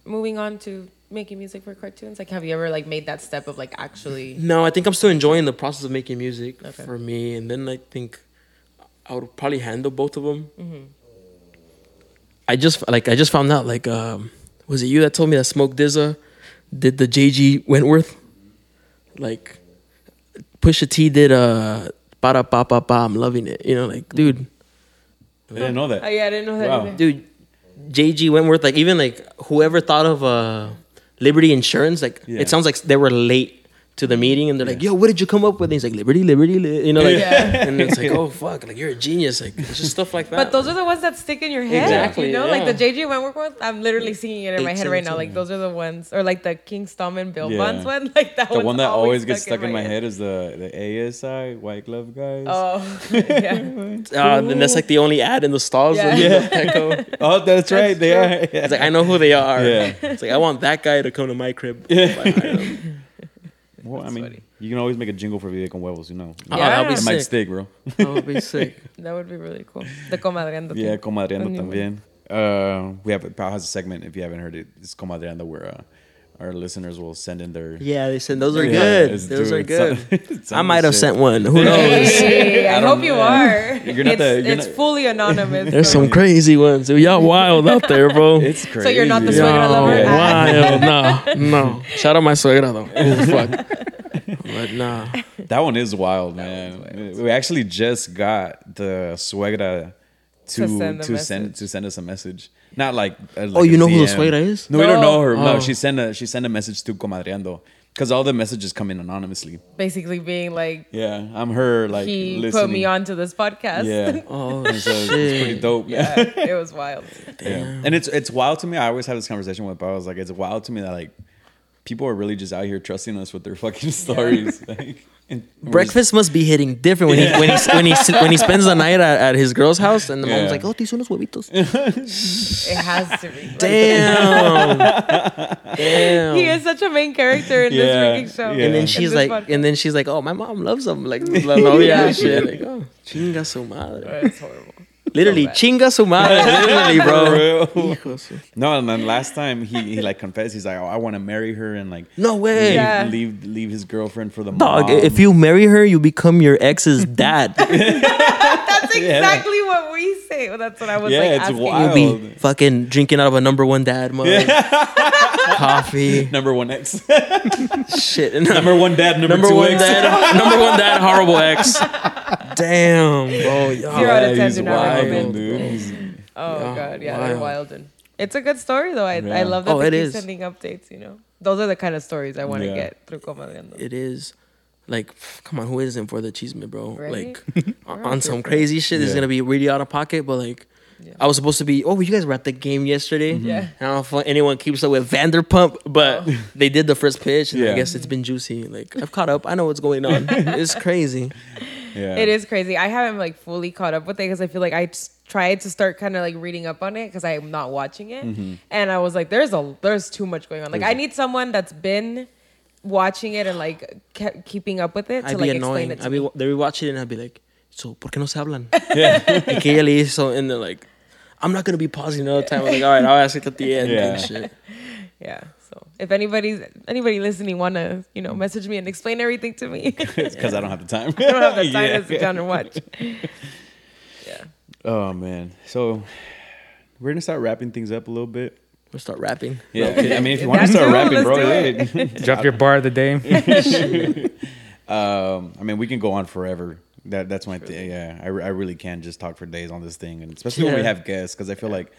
moving on to making music for cartoons? Like, have you ever like made that step of like actually? no, I think I'm still enjoying the process of making music Okay. for me. And then I think I would probably handle both of them. I just like I just found out like um, was it you that told me that Smoke Dizza did the JG Wentworth? Like Pusha T did uh ba pa pa pa I'm loving it. You know, like dude. I didn't know that. Oh yeah, I didn't know that. Wow. either. dude jg wentworth like even like whoever thought of uh liberty insurance like Yeah. it sounds like they were late to the meeting and they're like yo what did you come up with and he's like liberty liberty li-, you know like Yeah. *laughs* and it's like oh *laughs* fuck like you're a genius like it's just stuff like that But those are the ones that stick in your head. Exactly, You know, like the yeah. JG Wentworth one. I'm literally singing it in my head right now. Like those are the ones, or like the King Stallman Bill Yeah. Bonds one. *laughs* Like that. the one that always gets stuck in my head. head is the the ASI White Glove guys. Oh yeah. uh, and that's like the only ad in the stalls Yeah. Yeah. Petco. Oh, that's right. They true. are. Yeah. it's like I know who they are Yeah. it's like I want that guy to come to my crib If I hire him. Well, I mean, funny. you can always make a jingle for Vive con Huevos, you know. Oh, Yeah. that'll be It might stick, bro. that would be sick *laughs* That would be really cool. The comadreando. Yeah, comadreando A también. Uh, we have Pao has a segment. If you haven't heard it, it's comadreando where uh, our listeners will send in their. yeah they send those are Yeah, good those are good it's some- *laughs* I might have shit. sent one who knows *laughs* Hey, I, I don't hope you are. You're not it's the- you're it's not- fully anonymous. *laughs* There's so- some crazy ones. Dude, y'all wild out there, bro. It's crazy. So you're not the yeah. suegra Y'all lover? wild. No, no. Shout out my suegra though. Ooh, fuck. But nah. That one is wild, man. We actually just got the suegra to To send to a send to send us a message. Not like, uh, like Oh, you a know who the DM. suegra is? No, we don't know her. No, Oh. she sent a she sent a message to comadreando because all the messages come in anonymously. Basically being like, Yeah, I'm her. Like he listening. put me onto this podcast. Yeah. *laughs* Oh *laughs* And so it's shit. pretty dope. yeah, it was wild. *laughs* Yeah. And it's it's wild to me. I always have this conversation with Pao. I was like, it's wild to me that like people are really just out here trusting us with their *laughs* fucking stories. like, and *laughs* we're Breakfast must be hitting different when he when he when he when he spends the night at, at his girl's house and the mom's like, "Oh, these son los huevitos." *laughs* It has to be. Damn. Damn. He is such a main character in Yeah, this freaking show. yeah. And then she's like, podcast. and then she's like, "Oh, my mom loves him." Like, la novia Yeah. and shit. Like, oh, chinga su madre. It's horrible. Literally, bad. chinga su madre. *laughs* Literally, bro. No, and then last time he, he like confessed, he's like, "Oh, I want to marry her," and like No way. leave, Yeah. leave leave his girlfriend for the Dog, mom. if you marry her, you become your ex's *laughs* dad. *laughs* That's exactly what we say. Well, that's what I was Yeah, like it's asking. wild. You'll be fucking drinking out of a number one dad mug. Coffee. number one ex, Shit. number one dad, number, number two one ex. dad. number one dad, horrible ex. Damn, bro. Zero out of ten, he's do not wild, recommend. dude. Oh Yeah, god, yeah, they're wild. wild. It's a good story though. I, Yeah. I love that Oh, they it keep is. sending updates. You know, those are the kind of stories I want to Yeah. get through Comadreando. It is. Like, come on, who isn't for the cheese bro? Right? Like, *laughs* on We're all on some here for it. crazy shit, it's Yeah. gonna be really out of pocket. But like, Yeah. I was supposed to be. Oh, you guys were at the game yesterday. Mm-hmm. Yeah. I don't know if anyone keeps up with Vanderpump, but Oh. *laughs* they did the first pitch, and Yeah. I guess it's been juicy. Like, I've caught up. I know what's going on. *laughs* it's crazy. Yeah, It is crazy. I haven't like fully caught up with it because I feel like I just tried to start kind of like reading up on it because I'm not watching it, Mm-hmm. and I was like, "There's a there's too much going on. Like I need someone that's been watching it and like kept keeping up with it to I'd like be explain annoying. it to I'd be me." they rewatch it and I'd be like, so ¿por qué no se hablan? *laughs* yeah. *laughs* y que le hizo, and they're like, I'm not gonna be pausing another time. I'm like, all right, I'll ask it at the end. Yeah. And shit. *laughs* Yeah. So if anybody's anybody listening wanna you know message me and explain everything to me, *laughs* I It's because I don't have the time. *laughs* I don't have the time Yeah. to *laughs* sit down and watch. Yeah. Oh man, so we're gonna start wrapping things up a little bit. We'll start rapping. Yeah, I mean, if you want to start too, rapping, bro, yeah. Drop your bar of the day. Um, I mean, we can go on forever. That that's my thing. Yeah, I, I really can just talk for days on this thing, and especially when we have guests, because I feel like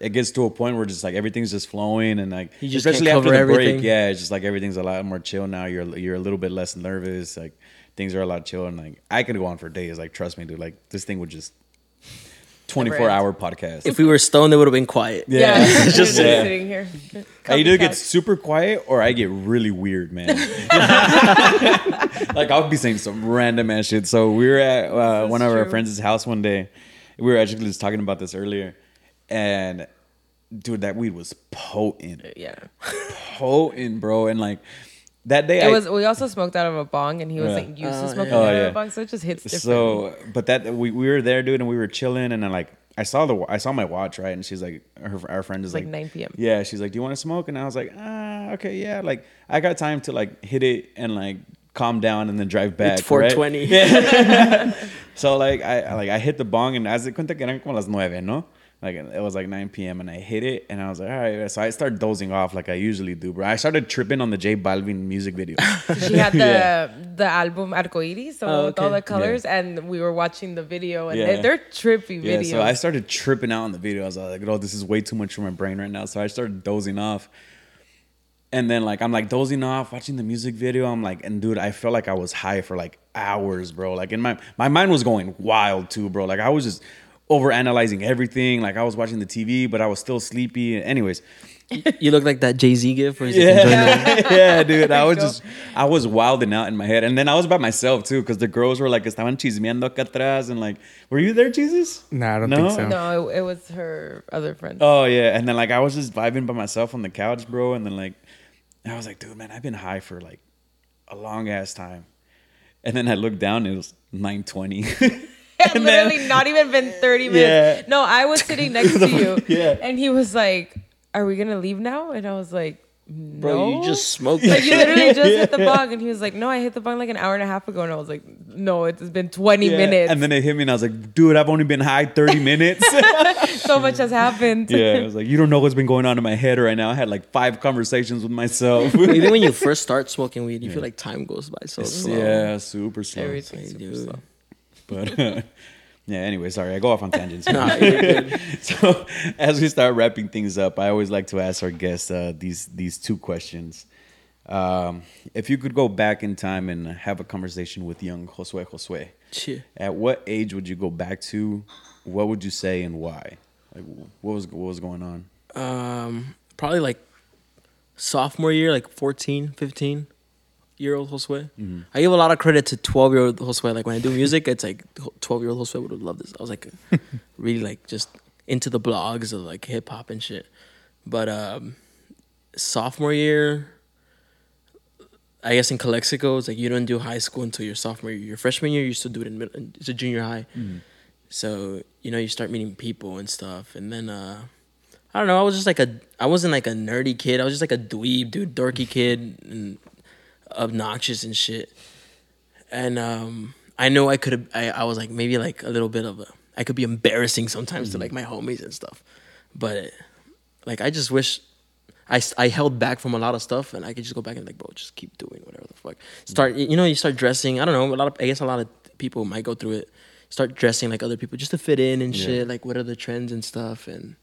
it gets to a point where just like everything's just flowing, and like You just especially after cover the break, yeah, it's just like everything's a lot more chill now. You're you're a little bit less nervous. Like things are a lot chill, and like I could go on for days. Like trust me, dude. Like this thing would just twenty four hour podcast. If we were stoned, it would have been quiet. Yeah. *laughs* just, Just- yeah. sitting here. I either get super quiet or I get really weird, man. *laughs* *laughs* like I'll be saying some random ass shit. So we were at uh, one is of our friends' house one day. We were actually just talking about this earlier, and dude, that weed was potent, Yeah. *laughs* potent, bro. And like that day, It I, was. We also smoked out of a bong, and he was Yeah. like used Oh, to smoking yeah. out Oh, of yeah. a bong, so it just hits different. So, but that we, we were there, dude, and we were chilling, and then like I saw the I saw my watch right, and she's like, her our friend is like like 9 p.m.. Yeah, she's like, do you want to smoke? And I was like, ah, okay, yeah. Like I got time to like hit it and like calm down and then drive back. It's right? 420. *laughs* So like I I- like I hit the bong and as de cuenta que eran como las nueve, no? Like it was like 9 p.m. and I hit it and I was like, all right. So I started dozing off like I usually do, bro. I started tripping on the J Balvin music video. *laughs* she had *laughs* the Yeah. the album Arcoiris, so Oh, with all the colors, and we were watching the video, and Yeah. they, they're trippy Yeah, videos. so I started tripping out on the video. I was like, "Oh, this is way too much for my brain right now." So I started dozing off, and then like I'm like dozing off, watching the music video. I'm like, and dude, I felt like I was high for like hours, bro. Like in my my mind was going wild too, bro. Like I was just over analyzing everything. Like I was watching the TV, but I was still sleepy. Anyways, you look like that Jay Z gift where he's like, enjoying yeah, *laughs* yeah, dude. I was just, I was wilding out in my head, and then I was by myself too, because the girls were like, estaban chismeando acá atrás, and like, were you there, Jesus? Nah, I don't No? think so. no, it, it was her other friend. Oh yeah, and then like I was just vibing by myself on the couch, bro, and then like I was like, dude, man, I've been high for like a long ass time, and then I looked down, it was nine twenty. *laughs* *laughs* It literally not even been *laughs* 30 minutes. Yeah. No, I was sitting *laughs* next to you. Yeah. And he was like, Are we gonna leave now? And I was like, No. Bro, you just smoked like you literally just hit the bong and he was like, No, I hit the bong like an hour and a half ago. And I was like, No, it's been 20 minutes. and then it hit me, and I was like, dude, I've only been high thirty minutes. so much has happened. yeah, I was like, you don't know what's been going on in my head right now. I had like five conversations with myself. Even when you first start smoking weed, you feel like time goes by so slow. yeah, super slow. Everything's super Dude. slow. But uh, *laughs* yeah, anyway, sorry, I go off on tangents. Nah, *laughs* so as we start wrapping things up, I always like to ask our guests uh, these these two questions. Um, if you could go back in time and have a conversation with young Josué Josué, Shit. at what age would you go back to? What would you say and why? Like, what was what was going on? Um, probably like sophomore year, like 14, 15 year old Josué. I give a lot of credit to 12 year old Josué. Like when I do music, it's like 12 year old Josué would have loved this. I was like *laughs* really like just into the blogs of like hip hop and shit. But um, sophomore year, I guess in Calexico, it's like you don't do high school until your sophomore year. Your freshman year, you still do it in middle, it's a junior high. So you know, you start meeting people and stuff, and then uh, I don't know. I was just like a, I wasn't like a nerdy kid. I was just like a dweeb dude, dorky kid, and obnoxious and shit. And um, I know I could have. I, I was like maybe like a little bit of a. I could be embarrassing sometimes to like my homies and stuff, but like I just wish I, I held back from a lot of stuff and I could just go back and like bro just keep doing whatever the fuck start you know you start dressing I don't know a lot of I guess a lot of people might go through it start dressing like other people just to fit in and Yeah. shit like what are the trends and stuff and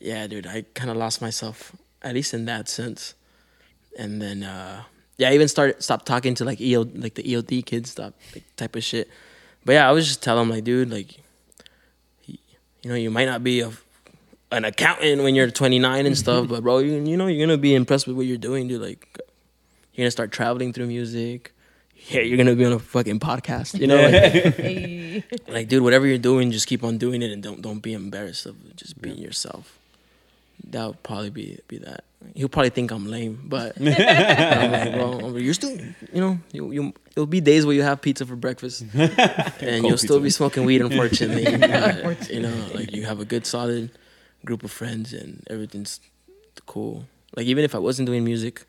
yeah dude I kind of lost myself at least in that sense and then uh yeah I even started stopped talking to like EO like the EOD kids stop like type of shit but yeah I was just telling them like dude like you know you might not be a an accountant when you're 29 and *laughs* stuff, but bro, you, you know you're gonna be impressed with what you're doing, dude. Like, you're gonna start traveling through music. Yeah, you're gonna be on a fucking podcast. You know, like, *laughs* *laughs* Hey. like, dude, whatever you're doing, just keep on doing it and don't don't be embarrassed of just being yourself. That would probably be be that. He'll probably think I'm lame, but *laughs* I'm like, bro, you're still, you know, you you. It'll be days where you have pizza for breakfast, *laughs* and you'll still pizza. be smoking weed. Unfortunately, but, *laughs* you know, like you have a good solid group of friends and everything's cool. Like even if I wasn't doing music,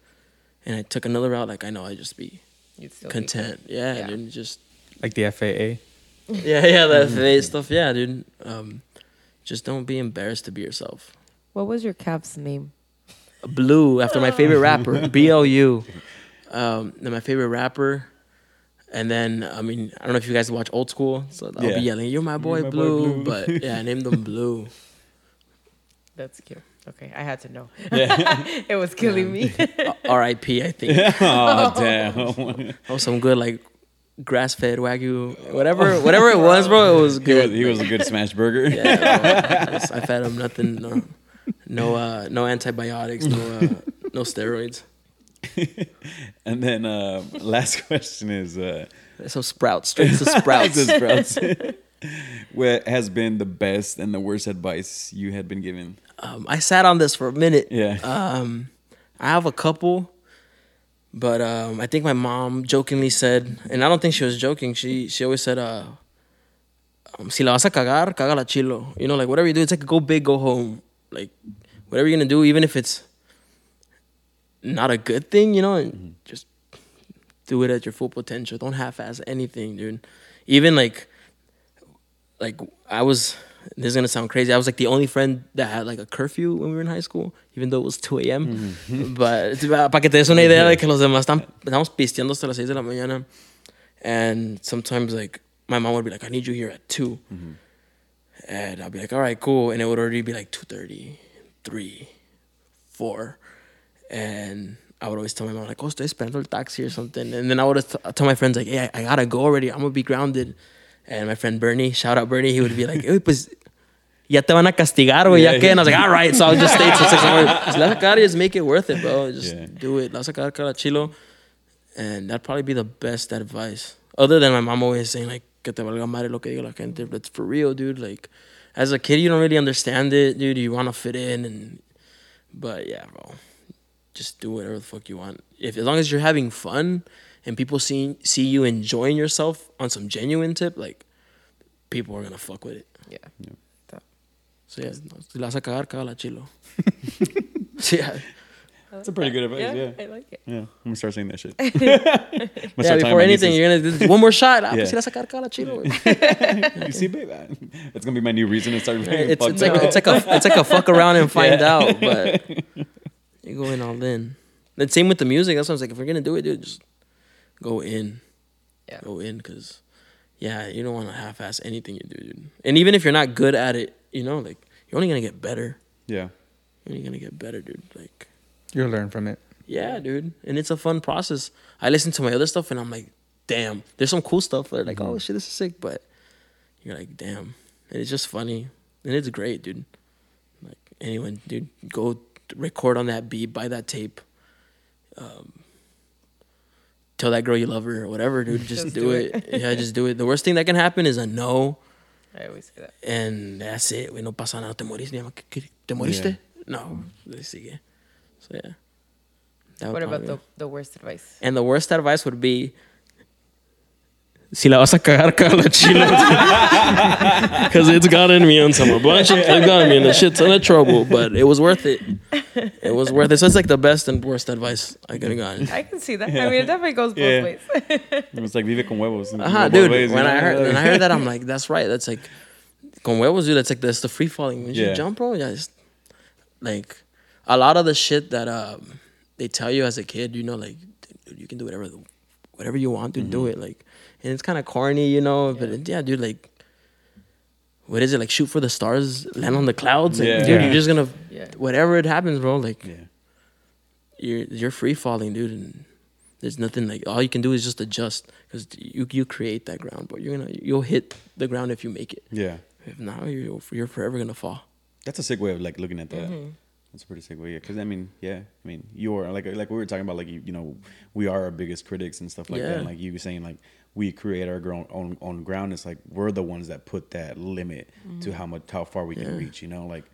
and I took another route, like I know I'd just be You'd still be content. Yeah, Yeah. dude, just Like the FAA. yeah, yeah, that FA stuff. Yeah, dude. Um, just don't be embarrassed to be yourself. What was your Cavs name? Blue after my favorite rapper, *laughs* B L U. Um, then my favorite rapper, and then I mean I don't know if you guys watch Old School, so I'll Yeah. be yelling, "You're my boy, my boy, Blue. Blue. But yeah, I named them Blue. *laughs* That's cute. Okay, I had to know. Yeah. *laughs* it was killing me. R.I.P. I think. oh damn. Oh, some good like grass fed wagyu, whatever, whatever it was, bro. It was He good. was, he was a good smash burger. Yeah, bro. I just- I fed him nothing, no, no, uh, no antibiotics, no, uh, *laughs* no steroids. *laughs* and then uh, last *laughs* question is uh, Some sprouts, straight to sprouts. Just sprouts. what has been the best and the worst advice you had been given? um, I sat on this for a minute. Yeah. Um, I have a couple, but um, I think my mom jokingly said, and I don't think she was joking. She she always said, uh, um, "Si la vas a cagar, cágala chilo." You know, like whatever you do, it's like go big, go home. Like whatever you're gonna do, even if it's not a good thing, you know, and mm-hmm. just do it at your full potential. Don't half-ass anything, dude. Even like, like I was. This is gonna sound crazy. I was like the only friend that had like a curfew when we were in high school, even though it was 2 a.m. Mm-hmm. *laughs* But para que te des una idea de que los demás están, estamos pisteando hasta las 6 de la mañana. And sometimes like my mom would be like, I need you here at 2. Mm-hmm. And I'll be like, all right, cool. And it would already be like 2.30, 3, 4. And I would always tell my mom, like, oh, estoy esperando el taxi or something. And then I would t- tell my friends, like, hey, I, I gotta go already. I'm gonna be grounded. And my friend Bernie, shout out Bernie, he would be like, hey, pues, ya te van a castigar, güey, ya Yeah. que. And I was like, all right. So I would just stay till 6 hours. La cagar, just make it worth it, bro. Just Yeah. do it. La a cara chilo. And that'd probably be the best advice. Other than my mom always saying, like, que te valga madre lo que diga la gente. But it's for real, dude. Like, as a kid, you don't really understand it, dude. You want to fit in. and But yeah, bro. Just do whatever the fuck you want. If As long as you're having fun and people see, see you enjoying yourself on some genuine tip, like, people are going to fuck with it. yeah. So yeah, no, si la vas a cagar, cágala chilo. *laughs* *laughs* yeah. That's a pretty good advice. Yeah. I like it. Yeah. I'm gonna start saying that shit. *laughs* Yeah, *laughs* before anything, you're gonna do one more shot. Ah, *laughs* Yeah. pues si la vas a cagar, cágala chilo. güey. you see, babe, that's gonna be my new reason to start. it's, fuck it's like it's like a it's like a fuck around and find Yeah. out, but you go in all in. The same with the music. That's what I was like. If we're gonna do it, dude, just go in. Yeah. Go in, cause yeah, you don't want to half-ass anything you do, dude. And even if you're not good at it, you know, like you're only gonna get better. yeah. You're only gonna get better, dude. Like You'll learn from it. yeah, dude. And it's a fun process. I listen to my other stuff and I'm like, damn, there's some cool stuff. They're like, oh shit, this is sick. But you're like, damn. And it's just funny. And it's great, dude. Like anyone, dude, go record on that beat, buy that tape. Um, tell that girl you love her or whatever, dude. *laughs* Just, Just do, do it. it. yeah, just do it. The worst thing that can happen is a no. I always say that. And that's it. We no pasa nada. Te moriste. Mi mamá, ¿qué- qué- ¿Te moriste? No. Sigue. So yeah. That What about the, the worst advice? and the worst advice would be Si la vas a cagar, cagala chilo. *laughs* Because it's gotten me in some a bunch of, it got me in a shit ton of trouble, but it was worth it. It was worth it. So it's like the best and worst advice I could have gotten. I can see that. I mean, it definitely goes both Yeah. ways. It's like vive con huevos. Uh-huh, Both dude. ways, you when know? I heard when I heard that, I'm *laughs* like, that's right. That's like con huevos, dude. That's like that's the free falling. When you Yeah. jump, bro, yeah, it's like a lot of the shit that um they tell you as a kid, you know, like dude, you can do whatever whatever you want to do Mm-hmm. it. Like and it's kinda corny, you know, but yeah, dude, like what is it like? Shoot for the stars, land on the clouds. Like, Yeah. dude, Yeah. you're just gonna Yeah. whatever it happens, bro. Like Yeah. you're you're free falling, dude, and there's nothing like all you can do is just adjust because you you create that ground, but you're gonna you'll hit the ground if you make it. Yeah. If not, you're you're forever gonna fall. That's a sick way of like looking at that. Mm-hmm. That's a pretty sick way. Yeah, because I mean, yeah, I mean, you are like like we were talking about, like you, you know, we are our biggest critics and stuff like that. And like you were saying, like we create our grown, own own ground. It's like we're the ones that put that limit mm-hmm. to how much how far we can reach. You know, like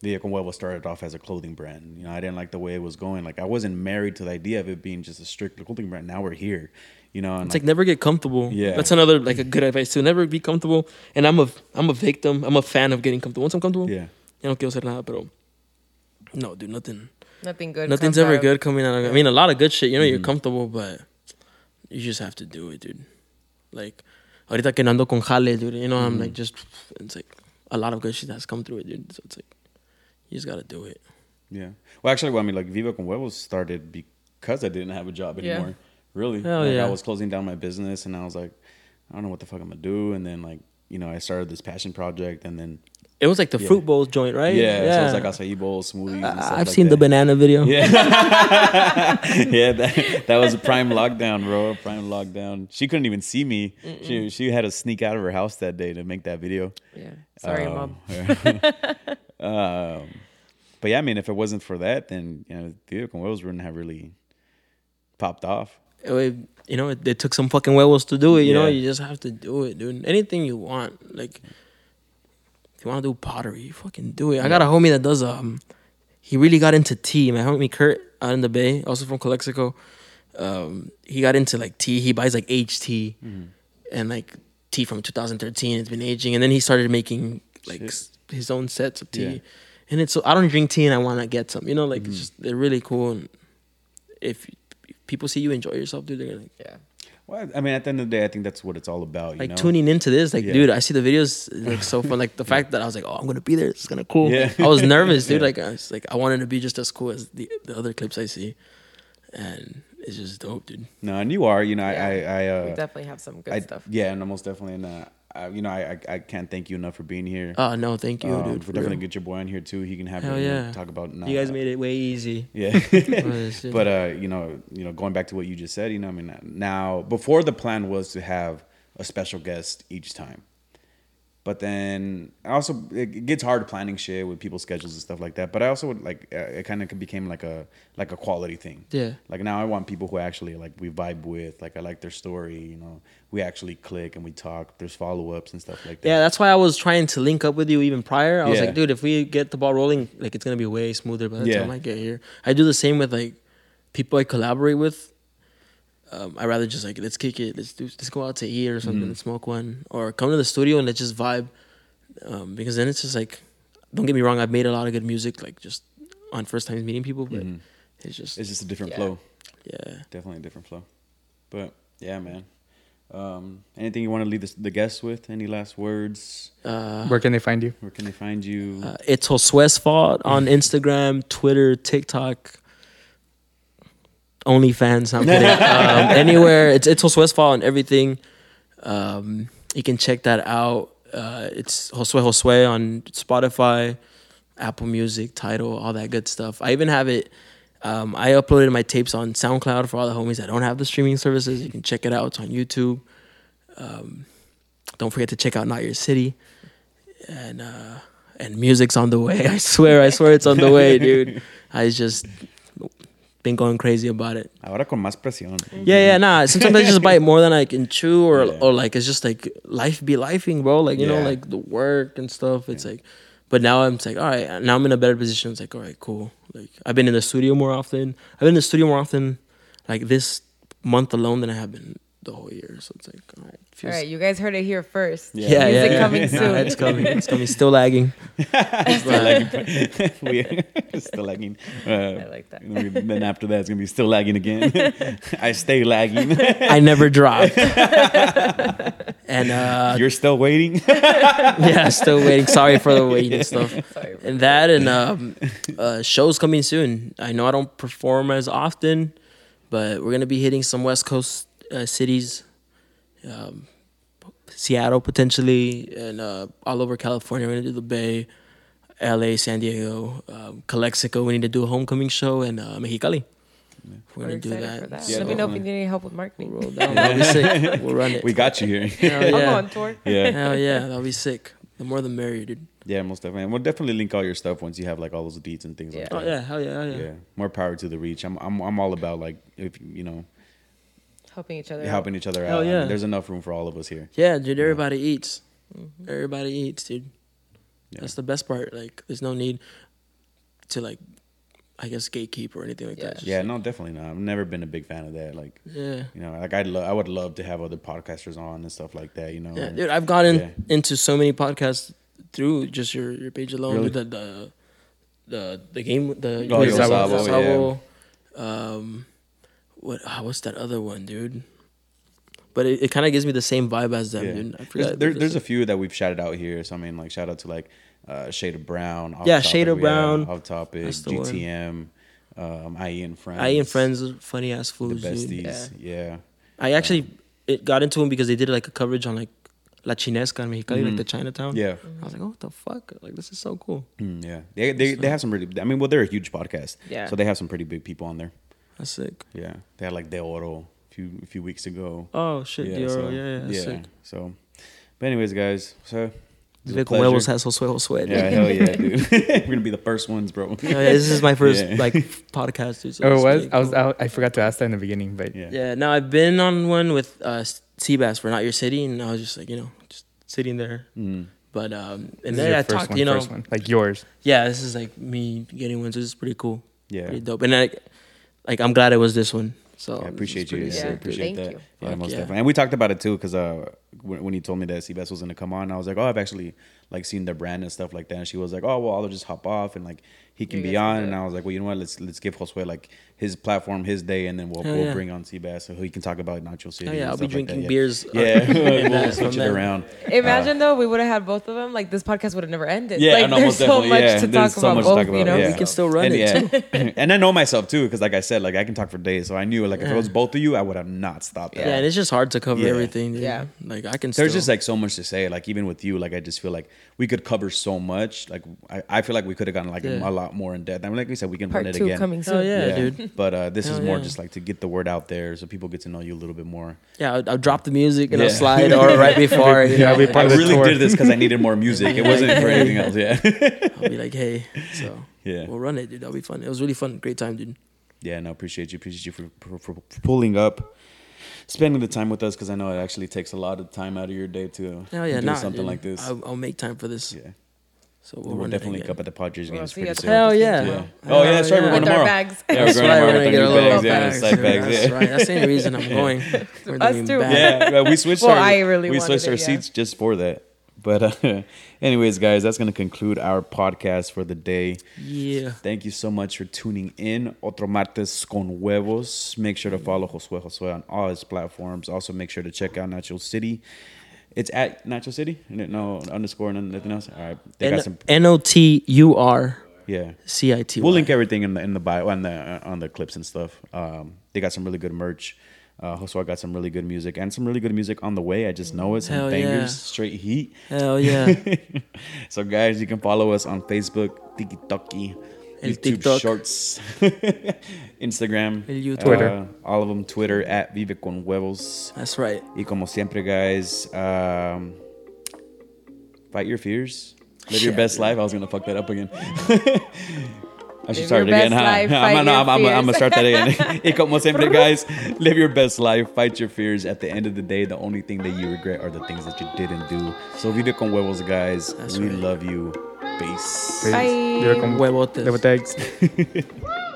the Con Huevo started off as a clothing brand. You know, I didn't like the way it was going. Like I wasn't married to the idea of it being just a strict clothing brand. Now we're here. You know, It's like never get comfortable. Yeah. that's another like a good advice too. Never be comfortable. And I'm a I'm a victim. I'm a fan of getting comfortable. Once I'm comfortable, yeah, ya no quiero hacer nada. Pero no, dude, nothing. Nothing good. Nothing's comes ever out good coming out of. I mean, a lot of good shit. You know, Mm-hmm. you're comfortable, but you just have to do it, dude. Like, ahorita que ando con jale, dude. You know, I'm Mm-hmm. like just. It's like a lot of good shit has come through it, dude. So it's like you just gotta do it. yeah. Well, actually, well, I mean, like Vive con Huevos started because I didn't have a job Yeah. anymore. Really, Hell like, yeah. I was closing down my business, and I was like, I don't know what the fuck I'm gonna do. And then like, you know, I started this passion project, and then It was like the Yeah. fruit bowl joint, right? yeah, so it's like acai bowls, smoothies. Stuff I've like seen the banana video. Yeah, *laughs* *laughs* yeah, that, that was a prime lockdown, bro. Prime lockdown. She couldn't even see me. She she had to sneak out of her house that day to make that video. Yeah. Sorry, Um, mom. *laughs* um, but yeah, I mean, if it wasn't for that, then you know, Vive con Huevos wouldn't have really popped off. It- you know, it, it took some fucking huevos to do it. You know, you just have to do it, dude. Anything you want, like if you want to do pottery, you fucking do it. I got a homie that does um, he really got into tea. My homie Kurt out in the Bay, also from Calexico. Um, he got into like tea. He buys like aged tea and like tea from 2013. It's been aging, and then he started making like Shit. his own sets of tea. Yeah. And it's so I don't drink tea, and I want to get some. You know, like it's just they're really cool. And if people see you enjoy yourself, dude, they're like. Yeah. Well, I mean, at the end of the day, I think that's what it's all about. You like know? tuning into this, like, Yeah. dude, I see the videos, like so fun. *laughs* Like the fact that I was like, oh, I'm gonna be there. It's gonna cool. Yeah. I was nervous, dude. *laughs* Yeah. Like I was like, I wanted to be just as cool as the, the other clips I see, and it's just dope, dude. No, and you are. You know, Yeah. I, I, I we uh, definitely have some good I, stuff. yeah, and most definitely, and uh, I, you know, I, I, I can't thank you enough for being here. Oh no, thank you, Um, dude. We're for definitely real. get your boy on here too. He can have Hell you yeah. talk about. You guys made it way easy. Yeah. *laughs* But uh, you know, you know, going back to what you just said, you know, I mean, now before the plan was to have a special guest each time, but then I also it gets hard planning shit with people's schedules and stuff like that. But I also would like uh, it kind of became like a like a quality thing. Yeah. Like now I want people who actually like we vibe with, like I like their story. You know, we actually click and we talk. There's follow ups and stuff like that. Yeah, that's why I was trying to link up with you even prior. I was Yeah. like, dude, if we get the ball rolling, like it's gonna be way smoother by the Yeah. time I get here. I do the same with like people I collaborate with. Um, I rather just like let's kick it, let's do, let's go out to eat or something, Mm-hmm. smoke one, or come to the studio and let's just vibe. Um, because then it's just like, don't get me wrong, I've made a lot of good music, like just on first times meeting people, but Mhm. it's just It's just a different Yeah. flow. yeah. Definitely a different flow. But yeah, man. Um, anything you want to leave this, the guests with? Any last words? Uh, Where can they find you? Where can they find you? Uh, it's Josué's fault on *laughs* Instagram, Twitter, TikTok, OnlyFans. I'm *laughs* kidding. um, anywhere, it's it's Josué's fault and everything. Um, you can check that out. Uh, it's Josué Josué on Spotify, Apple Music, Tidal, all that good stuff. I even have it. Um, I uploaded my tapes on SoundCloud for all the homies that don't have the streaming services. You can check it out. It's on YouTube. Um, don't forget to check out Not Your City and uh and music's on the way. *laughs* I swear, I swear it's on the way, dude. *laughs* I just been going crazy about it. Ahora con más presión. Yeah, yeah, nah. Sometimes I just bite *laughs* more than I can chew, or Yeah. or like it's just like life be lifing, bro. Like you know, like the work and stuff. It's like, but now I'm like, all right. Now I'm in a better position. It's like, all right, cool. Like I've been in the studio more often. I've been in the studio more often, like this month alone than I have been the whole year. So it's like, all right, feels, right, you guys heard it here first. Yeah. yeah, Music yeah, coming *laughs* yeah. soon. it's coming. It's coming. *laughs* Still lagging. *laughs* still lagging. we still lagging. Uh, I like that. Then after that, it's gonna be still lagging again. I stay lagging. I never drop. and uh, You're still waiting. yeah, still waiting. Sorry for the waiting and stuff. Sorry. And that and um, uh, shows coming soon. I know I don't perform as often, but we're gonna be hitting some West Coast uh, cities, um, Seattle potentially, and uh, all over California. We're gonna do the Bay, L.A., San Diego, um, Calexico. We need to do a homecoming show and uh, Mexicali. We're We're gonna do that. for that. Yeah, Let me know if you need any help with marketing. Roll down. That'll be sick. *laughs* We'll run it. we got you here. *laughs* Hell I'll go yeah. on tour. yeah. Hell yeah. That'll be sick. The more the merrier, dude. Yeah, most definitely. And we'll definitely link all your stuff once you have like all those deeds and things like Yeah. Oh that. yeah. Hell yeah. Hell yeah. Yeah. More power to the reach. I'm I'm I'm all about like if you know Helping each other. out. helping each other Hell out. I mean, yeah. there's enough room for all of us here. Yeah, dude. Everybody eats. Everybody eats, dude. Yeah. That's the best part. Like, there's no need to like, I guess gatekeep or anything like Yeah. that. Just Yeah, like- no, definitely not. I've never been a big fan of that. Like, Yeah. you know, like I'd lo- I would love to have other podcasters on and stuff like that. You know, Yeah, and- dude. I've gotten Yeah. into so many podcasts through just your your page alone. Really? The the the the game the Oh, Yo Sabo, Sabo. Um, what ah, what's that other one, dude? But it, it kind of gives me the same vibe as them, Yeah. dude. There's, there, there's a few that we've shouted out here. So I mean, like shout out to like uh, Shade of Brown. Off Yeah, Topic, Shade of Brown. off topic, That's the one. GTM, um, IE and friends. I and friends, funny ass the fools, dude. besties. Yeah. I actually it got into them because they did like a coverage on like La Chinesca in Mexicali, like Mhm. the Chinatown. Yeah. I was like, oh, what the fuck? Like, this is so cool. Mm, yeah. They, they they have some really. I mean, well, they're a huge podcast. Yeah. So they have some pretty big people on there. That's sick. Yeah. They had like De Oro a few a few weeks ago. Oh shit, Dior. so, yeah, yeah, that's sick. So, but anyways, guys. So. it was a Vic pleasure. Huevos has Josué Josué. Yeah, hell yeah, dude. *laughs* *laughs* We're gonna be the first ones, bro. Oh, yeah, this is my *laughs* first Yeah. like podcast. Dude, so Oh, it was. really I was. I, I forgot to ask that in the beginning, but Yeah. Yeah, no, I've been on one with uh, Seabass for Not Your City, and I was just like, you know, just sitting there. Mm. But um, and is then I talked, one, you know, first one, like yours. yeah, this is like me getting one, so this is pretty cool, Yeah. pretty dope. And I, like, I'm glad it was this one. So I appreciate you. Yeah, Yeah, sick, I appreciate thank that. you. Yeah, Fuck most yeah. definitely. And we talked about it too, because uh, when, when he told me that Seabass was gonna come on, I was like, oh, I've actually like seen their brand and stuff like that. And she was like, oh, well, I'll just hop off and like he can You be on. And. I was like, well, you know what? Let's let's give Josué like his platform, his day, and then we'll, Hell we'll yeah. bring on Seabass so he can talk about Not Your City. Oh, yeah, and I'll be stuff like that. drinking Yeah. beers. uh, *laughs* Yeah, *laughs* we'll switch it around. Imagine though, we would have had both of them. Like this podcast would have never ended. Yeah, like no, there's so much yeah. to There's talk so about. much to both, talk you know. yeah. We can still run and, it yeah. *laughs* and I know myself too, because like I said, like I can talk for days. So I knew like if it was both of you, I would have not stopped. Yeah, that. and it's just hard to cover everything. Yeah. like I can. There's just like so much to say. Like even with you, like I just feel like we could cover so much. Like I, I feel like we could have gotten like Yeah. a lot more in depth. I mean, like we said, we can Part run it two again. coming soon. Hell yeah, dude. But uh, this is more yeah. just like to get the word out there so people get to know you a little bit more. Yeah, I'll, I'll drop the music and Yeah. I'll slide or right *laughs* before. You Yeah, know, we I part of the really tour. did this because I needed more *laughs* music. It wasn't for anything else. Yeah. *laughs* I'll be like, hey, so Yeah. we'll run it, dude. That'll be fun. It was really fun. Great time, dude. Yeah, no, appreciate you. Appreciate you for, for, for pulling up, spending the time with us because I know it actually takes a lot of time out of your day to Hell yeah, do nah, something dude. like this. I'll, I'll make time for this. yeah, So we'll, we'll, definitely it up at the Padres We'll games pretty soon. Hell yeah. Yeah. Oh yeah, that's right. We're yeah. going With our tomorrow. bags. Yeah, we're That's going right. tomorrow We're with gonna get our a new little bags. Yeah, bags. side That's right. That's the only reason I'm *laughs* going. We're Us too. bags. Yeah, we switched Well, our I really we switched our yeah. seats just for that. But uh, *laughs* anyways, guys, that's gonna conclude our podcast for the day. Yeah. Thank you so much for tuning in. Otro martes con huevos. Make sure to follow Josué Josué on all his platforms. Also, make sure to check out Not Your City. It's at Not Your City. No underscore, no- nothing else. All right, they got some. N O T U R Yeah, C I T. we'll link everything in the in the bio on the on the clips and stuff. Um, they got some really good merch. Uh, Josué got some really good music and some really good music on the way. I just know it. Some Hell bangers, yeah. straight heat. Hell yeah. *laughs* so guys, you can follow us on Facebook, TikTok, El YouTube TikTok. Shorts, *laughs* Instagram, El YouTube. Twitter. uh, all of them. Twitter at Vive con Huevos. That's right. Y como siempre, guys, um, fight your fears. Live your best life. I was gonna fuck that up again. *laughs* I should Live start it your again, best huh? life, I'm, gonna, your I'm, I'm, I'm gonna start that again. *laughs* *laughs* y como siempre, guys, live your best life. Fight your fears. At the end of the day, the only thing that you regret are the things that you didn't do. So vive con huevos, guys. That's we right. love you. Peace. Bye. Vive con Huevotes. huevotes. *laughs*